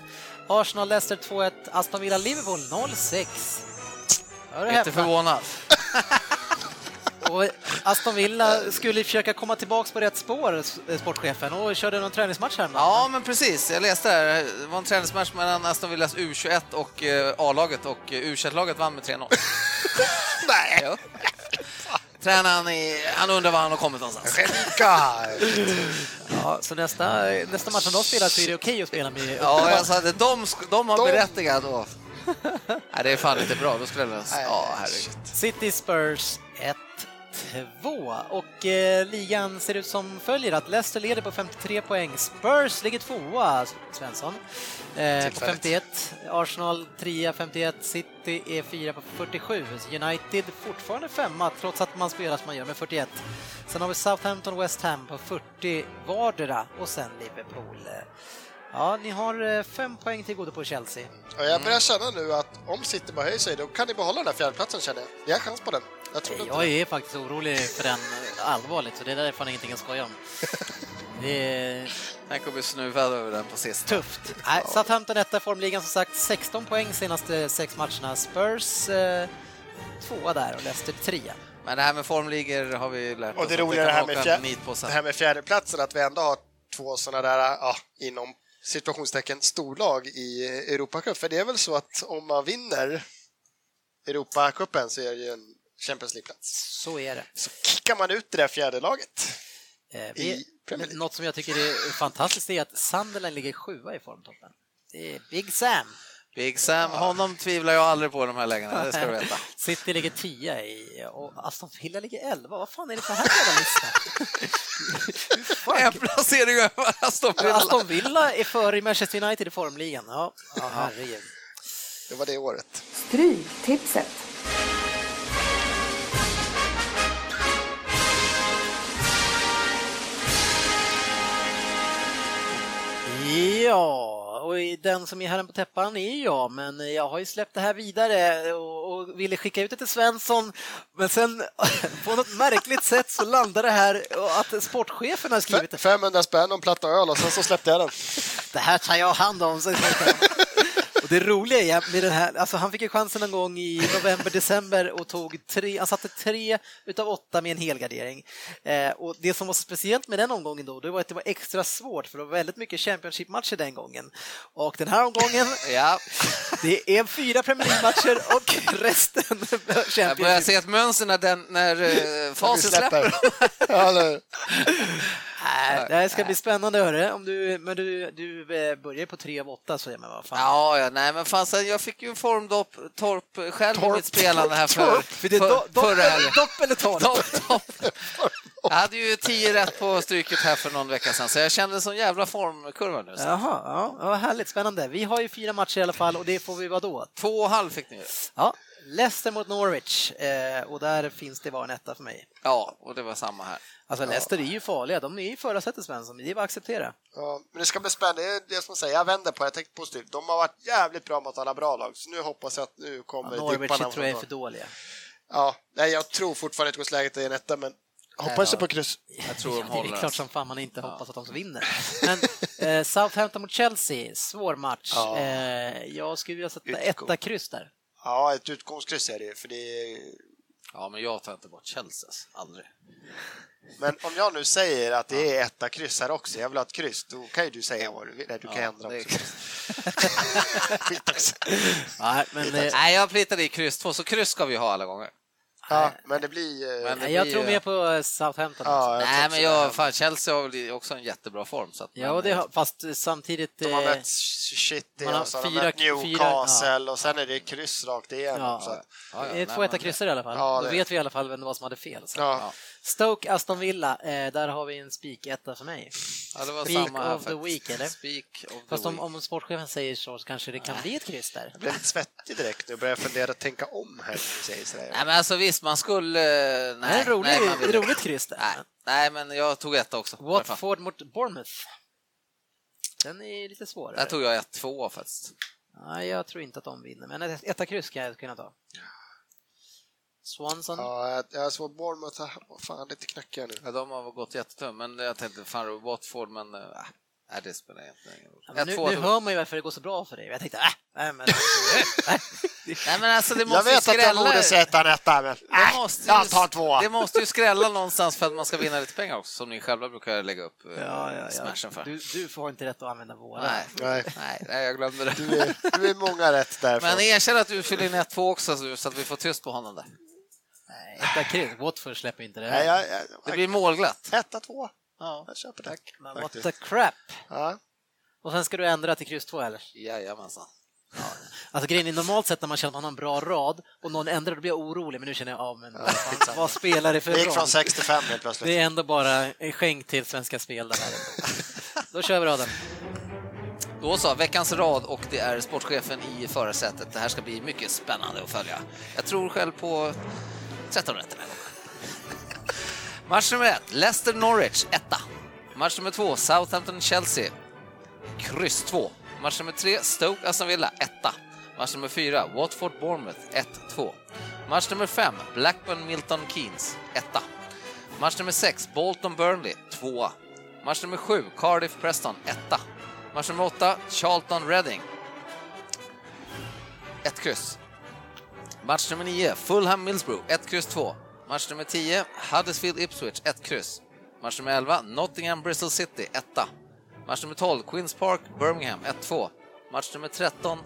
Arsenal Leicester 2-1. Aston Villa Liverpool 0-6. Hör och Inte förvånad. Och Aston Villa skulle försöka komma tillbaks på rätt spår, s- sportchefen, och körde någon träningsmatch här. Ja, men precis. Jag läste här. Det var en träningsmatch mellan Aston Villas U21 och eh, A-laget och eh, U21-laget vann med 3-0. Nej! Tränaren, i, han undrar var han har kommit någonstans. Ja, så nästa, nästa match som de spelar så är det okej att spela med Ja, jag sa att de, de har De- berättigat då. Nej, det är fan inte bra. Då skulle jag... Ja, herregud. City Spurs 1-2 och eh, ligan ser ut som följer att Leicester leder på 53 poäng. Spurs ligger tvåa, Svensson, eh, på Tillfälligt. 51. Arsenal trea, 51. City är fyra på 47. United fortfarande femma trots att man spelar som man gör med 41. Sen har vi Southampton West Ham på 40 vardera och sen Liverpool. Ja, ni har eh, fem poäng till godo på Chelsea. Och jag börjar känna nu att om City bara höjer sig, då kan ni behålla den här fjärdeplatsen känner jag. Vi har chans på den. Jag tror inte Jag är faktiskt orolig för den allvarligt, så det där är fan ingenting att skoja om. Det är att bli snuvad över den på sist. tufft. Nej, Southampton etta i formligan som sagt, 16 poäng senaste sex matcherna. Spurs eh, tvåa där och Leicester trea. Men det här med formligor har vi lärt Och oss det att roliga det här med, fjär... det här med fjärdeplatsen, att vi ändå har två sådana där, ja, inom situationstecken, storlag i Europacup. För det är väl så att om man vinner Europacupen så är det ju en Champions League-plats. Så är det. Så kickar man ut det där fjärde laget. Eh, vi, något som jag tycker är fantastiskt är att Sunderland ligger sjua i formtoppen. Det är Big Sam. Big Sam, honom tvivlar jag aldrig på i de här lägena, det ska du veta. City ligger tia i och Aston Villa ligger elva. Vad fan är det för här jävla lista? En placering över Aston Villa. Aston Villa är före i Manchester United i formligan. Ja, ja herregud. Det var det året. Stryktipset. Ja, och den som är herren på täppan är jag, men jag har ju släppt det här vidare och, och ville skicka ut det till Svensson, men sen på något märkligt sätt så landade det här att sportchefen har skrivit det. 500 spänn och en platta öl och sen så släppte jag den. Det här tar jag hand om. Det roliga är med den här, alltså han fick ju chansen en gång i november, december och tog tre, han satte tre utav åtta med en helgardering. Eh, och det som var så speciellt med den omgången då, det var att det var extra svårt för det var väldigt mycket Championship-matcher den gången. Och den här omgången, Ja, det är fyra Premier League-matcher och resten jag börjar Championship. se ett mönster när, den, när eh, facit släpper. Ja, det här ska bli spännande hörru. Om du, men du, du eh, börjar på tre av åtta så, ja, men vad fan. Ja, ja, nej, men fan, sen, jag fick ju en formdopp, torp själv i Torp. mitt spelande här för, Torp, för är för, do, dopp, förra helgen. dopp eller torp? Topp, topp. Jag hade ju tio rätt på stryket här för någon vecka sedan, så jag kände en sån jävla formkurva nu. Så. Jaha, ja, härligt, spännande. Vi har ju fyra matcher i alla fall och det får vi vad då? Två och halv fick ni ju. Ja, Leicester mot Norwich eh, och där finns det bara en etta för mig. Ja, och det var samma här. Alltså Leicester är ju farliga, de är ju förra sättet Svensson, det är bara att acceptera. Ja, men det ska bli spännande. Det är det som jag säger, jag vänder på det. Jag tänkte positivt. De har varit jävligt bra mot alla bra lag, så nu hoppas jag att nu Ja, kommer Norwich dipparna. tror jag är för dåliga. Ja, nej, jag tror fortfarande att utgångsläget är en etta, men hoppas Ja. på kryss. Jag tror de Ja, det håller. är klart som fan man inte hoppas att de vinner. Men eh, Southampton mot Chelsea, svår match. Ja. Eh, jag skulle vilja sätta Utgång. etta kryss där. Ja, ett utgångskryss är det för det. Ja, men jag tar inte bort Chelsea, aldrig. Men om jag nu säger att det är etta kryss här också, jag vill ha ett kryss, då kan ju du säga vad du vill. Nej, du kan Ja, ändra det också. Skit också. Nej, men, eh, Nej, jag plittade i kryss två, så kryss ska vi ha alla gånger. Ja, men det blir... eh, Men det jag blir tror ju- mer på eh, Southampton. Ja, jag Nej, men jag, fan, Chelsea har också en jättebra form. Så att, Ja, men, det har, fast samtidigt... De har eh, mött City man har och så har de fyra- mött fyra- Newcastle och sen är det kryss rakt igenom. Ja. Så att, ja, ja, Det är två etta kryssar i alla fall. Ja, Då det- vet vi i alla fall vem det var som hade fel. Så. ja. Stoke, Aston Villa, eh, där har vi en spik-etta för mig. Ja, det var Speak samma of the week, eller? Speak of Fast the om, week. om sportchefen säger så, så kanske det kan bli ett kryss där. Jag blev lite svettig direkt nu och började fundera tänka om här. när du säger sådär. Nej, men alltså visst, man skulle... Nej, Nej, en rolig, nej, man vill- roligt kryss där. Nej, nej, men jag tog ett också. Watford mot Bournemouth. Den är lite svårare. Där tog jag ett två faktiskt. Nej, jag tror inte att de vinner, men ett etta kryss kan jag kunna ta. Swanson. Ja, jag- jag såg Bournemouth, fan lite knackiga nu. Ja, de har gått jättetungt, men jag tänkte fan Watford, men äh, det spelar egentligen ingen roll. Ja, nu, nu hör man ju varför det går så bra för dig. Jag tänkte, äh, nej men... Nej, men alltså det Jag måste ju vet att jag skrälla. borde sätta en etta, men Det äh, måste, jag ju, tar två. det måste ju skrälla någonstans för att man ska vinna lite pengar också, som ni själva brukar lägga upp eh, ja, ja, ja. smashen för. Du, du får inte rätt att använda våra. Nej, Nej. nej, jag glömde det. Du är, du är många rätt därifrån. Men erkänn att du fyller in ett två också så så att vi får tyst på honom där. Nej, etta kryss. Watford släpper inte det. Nej, jag, jag, Det blir målglatt. Etta, två. Ja, Jag köper det. Men what the crap. Ja. Och sen ska du ändra till kryss två eller? jajamensan. Alltså grejen är normalt sett när man känner att man har en bra rad och någon ändrar då blir jag orolig men nu känner jag, ja men vad fan, vad spelar det för Det gick från roll? 6 till 5 helt plötsligt. Det är ändå bara en skänk till Svenska Spel det här. Då kör vi raden. Då så, veckans rad och det är sportchefen i förarsätet. Det här ska bli mycket spännande att följa. Jag tror själv på 13 rätt den här gången. Match nummer ett, Leicester-Norwich, etta. Match nummer två, Southampton-Chelsea. kryss 2. Match nummer 3, Stoke Aston Villa, 1. Match nummer 4, Watford Bournemouth, 1-2. Match nummer 5, Blackburn Milton Keynes, 1. Match nummer 6, Bolton Burnley, 2. Match nummer 7, Cardiff Preston, 1. Match nummer 8, Charlton Reading, 1 kryss. Match nummer 9, Fulham Millsborough, 1 kryss 2. Match nummer 10, Huddersfield Ipswich, 1 kryss. Match nummer 11, Nottingham Bristol City, 1. Match nummer 12, Queens Park Birmingham, 1-2. Match nummer 13,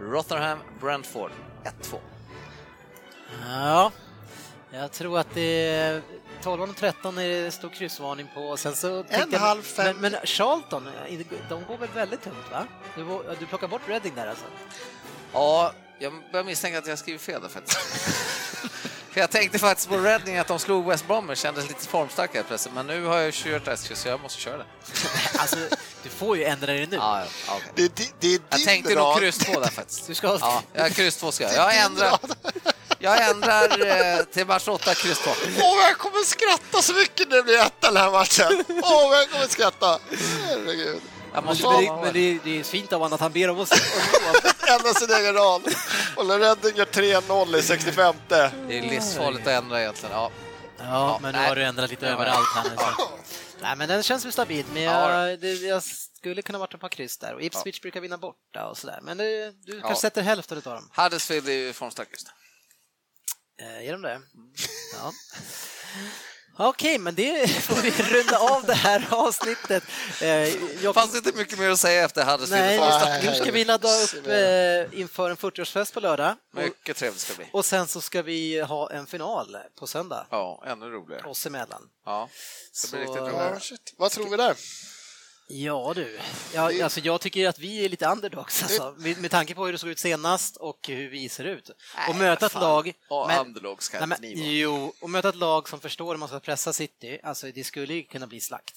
Rotherham Brentford, 1-2. Ja, jag tror att det är 12 och 13 är det stor kryssvarning på. Sen så jag- halv fem. Men, men Charlton, de går väl väldigt tungt va? Du, du plockar bort Reading där alltså? Ja, jag börjar misstänka att jag skriver fel där faktiskt. För jag tänkte faktiskt på Reading att de slog West Bromwich, kändes lite formstarka helt plötsligt, men nu har jag kört ett så jag måste köra det. Alltså, du får ju ändra dig nu. Ja, ja, okej. Det, di- det är din Jag tänkte nog kryss 2 där faktiskt. Du ska... Ja, jag kryss 2 ska jag. Jag ändrar, jag ändrar eh, till match 8, kryss 2. Åh, jag kommer skratta så mycket när det blir ett den här matchen. Åh, vad jag kommer skratta. Herregud. Jag Men, måste men, men det, är- det är fint av honom att han ber om oss. Ändra sin egen rad. Och Redding gör 3-0 i 65. Det är livsfarligt att ändra egentligen. Ja. Ja, men nu nej. har du ändrat lite Ja, överallt här. Så. Nej, men den känns väl stabil. Men Ja. jag, det, jag skulle kunna varit ett par kryss där. Och Ipswich brukar vinna borta och sådär. Men det, du kanske Ja. sätter hälften av dem. Huddersfield är ju formstarkast. Eh, är de det? Ja. Okej, men det får vi runda av det här avsnittet. Eh, Det jag, fanns inte mycket mer att säga efter Huddersfield. nej, nu ska vi ladda upp eh, inför en 40-årsfest på lördag. Mycket trevligt ska det bli. och sen så ska vi ha en final på söndag, Ja, ännu roligare. oss emellan. Ja, det blir Så- riktigt Ja, roligt. Vad tror vi där? Ja du, ja, alltså, jag tycker att vi är lite underdogs alltså, med, med tanke på hur det såg ut senast och hur vi ser ut. och möta ett lag... Och men- underdogs kan Nej, men, jo, och möta ett lag som förstår hur man ska pressa City, alltså det skulle ju kunna bli slakt.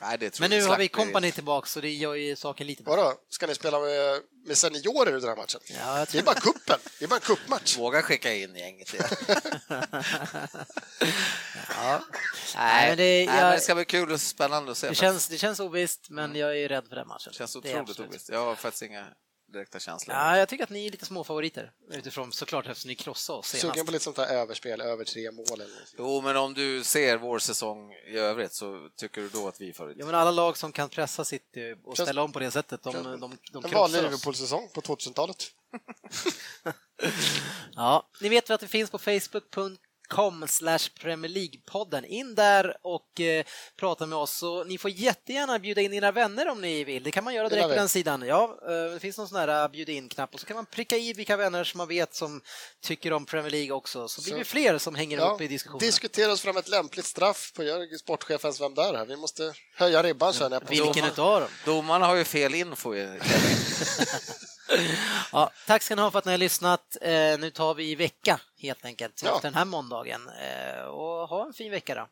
Nej, det tror Men nu har vi det kompani tillbaka så det gör ju saken lite bättre. Vadå? Ska ni spela med, med seniorer i den här matchen? Ja, Det är bara kuppen. Det är bara en kuppmatch. Våga skicka in gänget igen. ja. Nej, men det- nej, jag- men det ska bli kul och spännande att se. det, känns, det känns ovisst, men jag är rädd för den matchen. Det känns Det otroligt absolut. ovisst. Jag har faktiskt inga direkta känslor. Ja, jag tycker att ni är lite små favoriter utifrån såklart eftersom ni krossade oss senast. Sugen på lite sånt där överspel, över tre mål. Eller något. Jo, men om du ser vår säsong i övrigt så tycker du då att vi är förut? Ja, men alla lag som kan pressa City och Känns- ställa om på det sättet, de, Känns- de, de, En krossar vanlig. Liverpool-säsong på 2000-talet. Ja, ni vet väl att det finns på facebook.com slash Premier League-podden. In där och eh, prata med oss. Så ni får jättegärna bjuda in era vänner om ni vill. Det kan man göra direkt på den sidan. Ja, eh, det finns någon sån här eh, bjud in-knapp och så kan man pricka i vilka vänner som man vet som tycker om Premier League också. Så blir Så- vi fler som hänger Ja, upp i diskussionen. diskutera oss fram ett lämpligt straff på sportchefens Vem där? Här. Vi måste höja ribban känner jag. På Vilken utav dem? Domarna har ju fel info. i- Ja, tack ska ni ha för att ni har lyssnat. Eh, nu tar vi vecka helt enkelt Ja. efter den här måndagen. Eh, och ha en fin vecka då.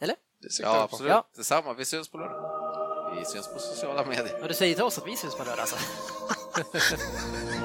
Eller? Ja, absolut. Ja. Detsamma. Vi syns på lördag. Vi syns på sociala medier. Ja, du säger till oss att vi syns på lördag alltså.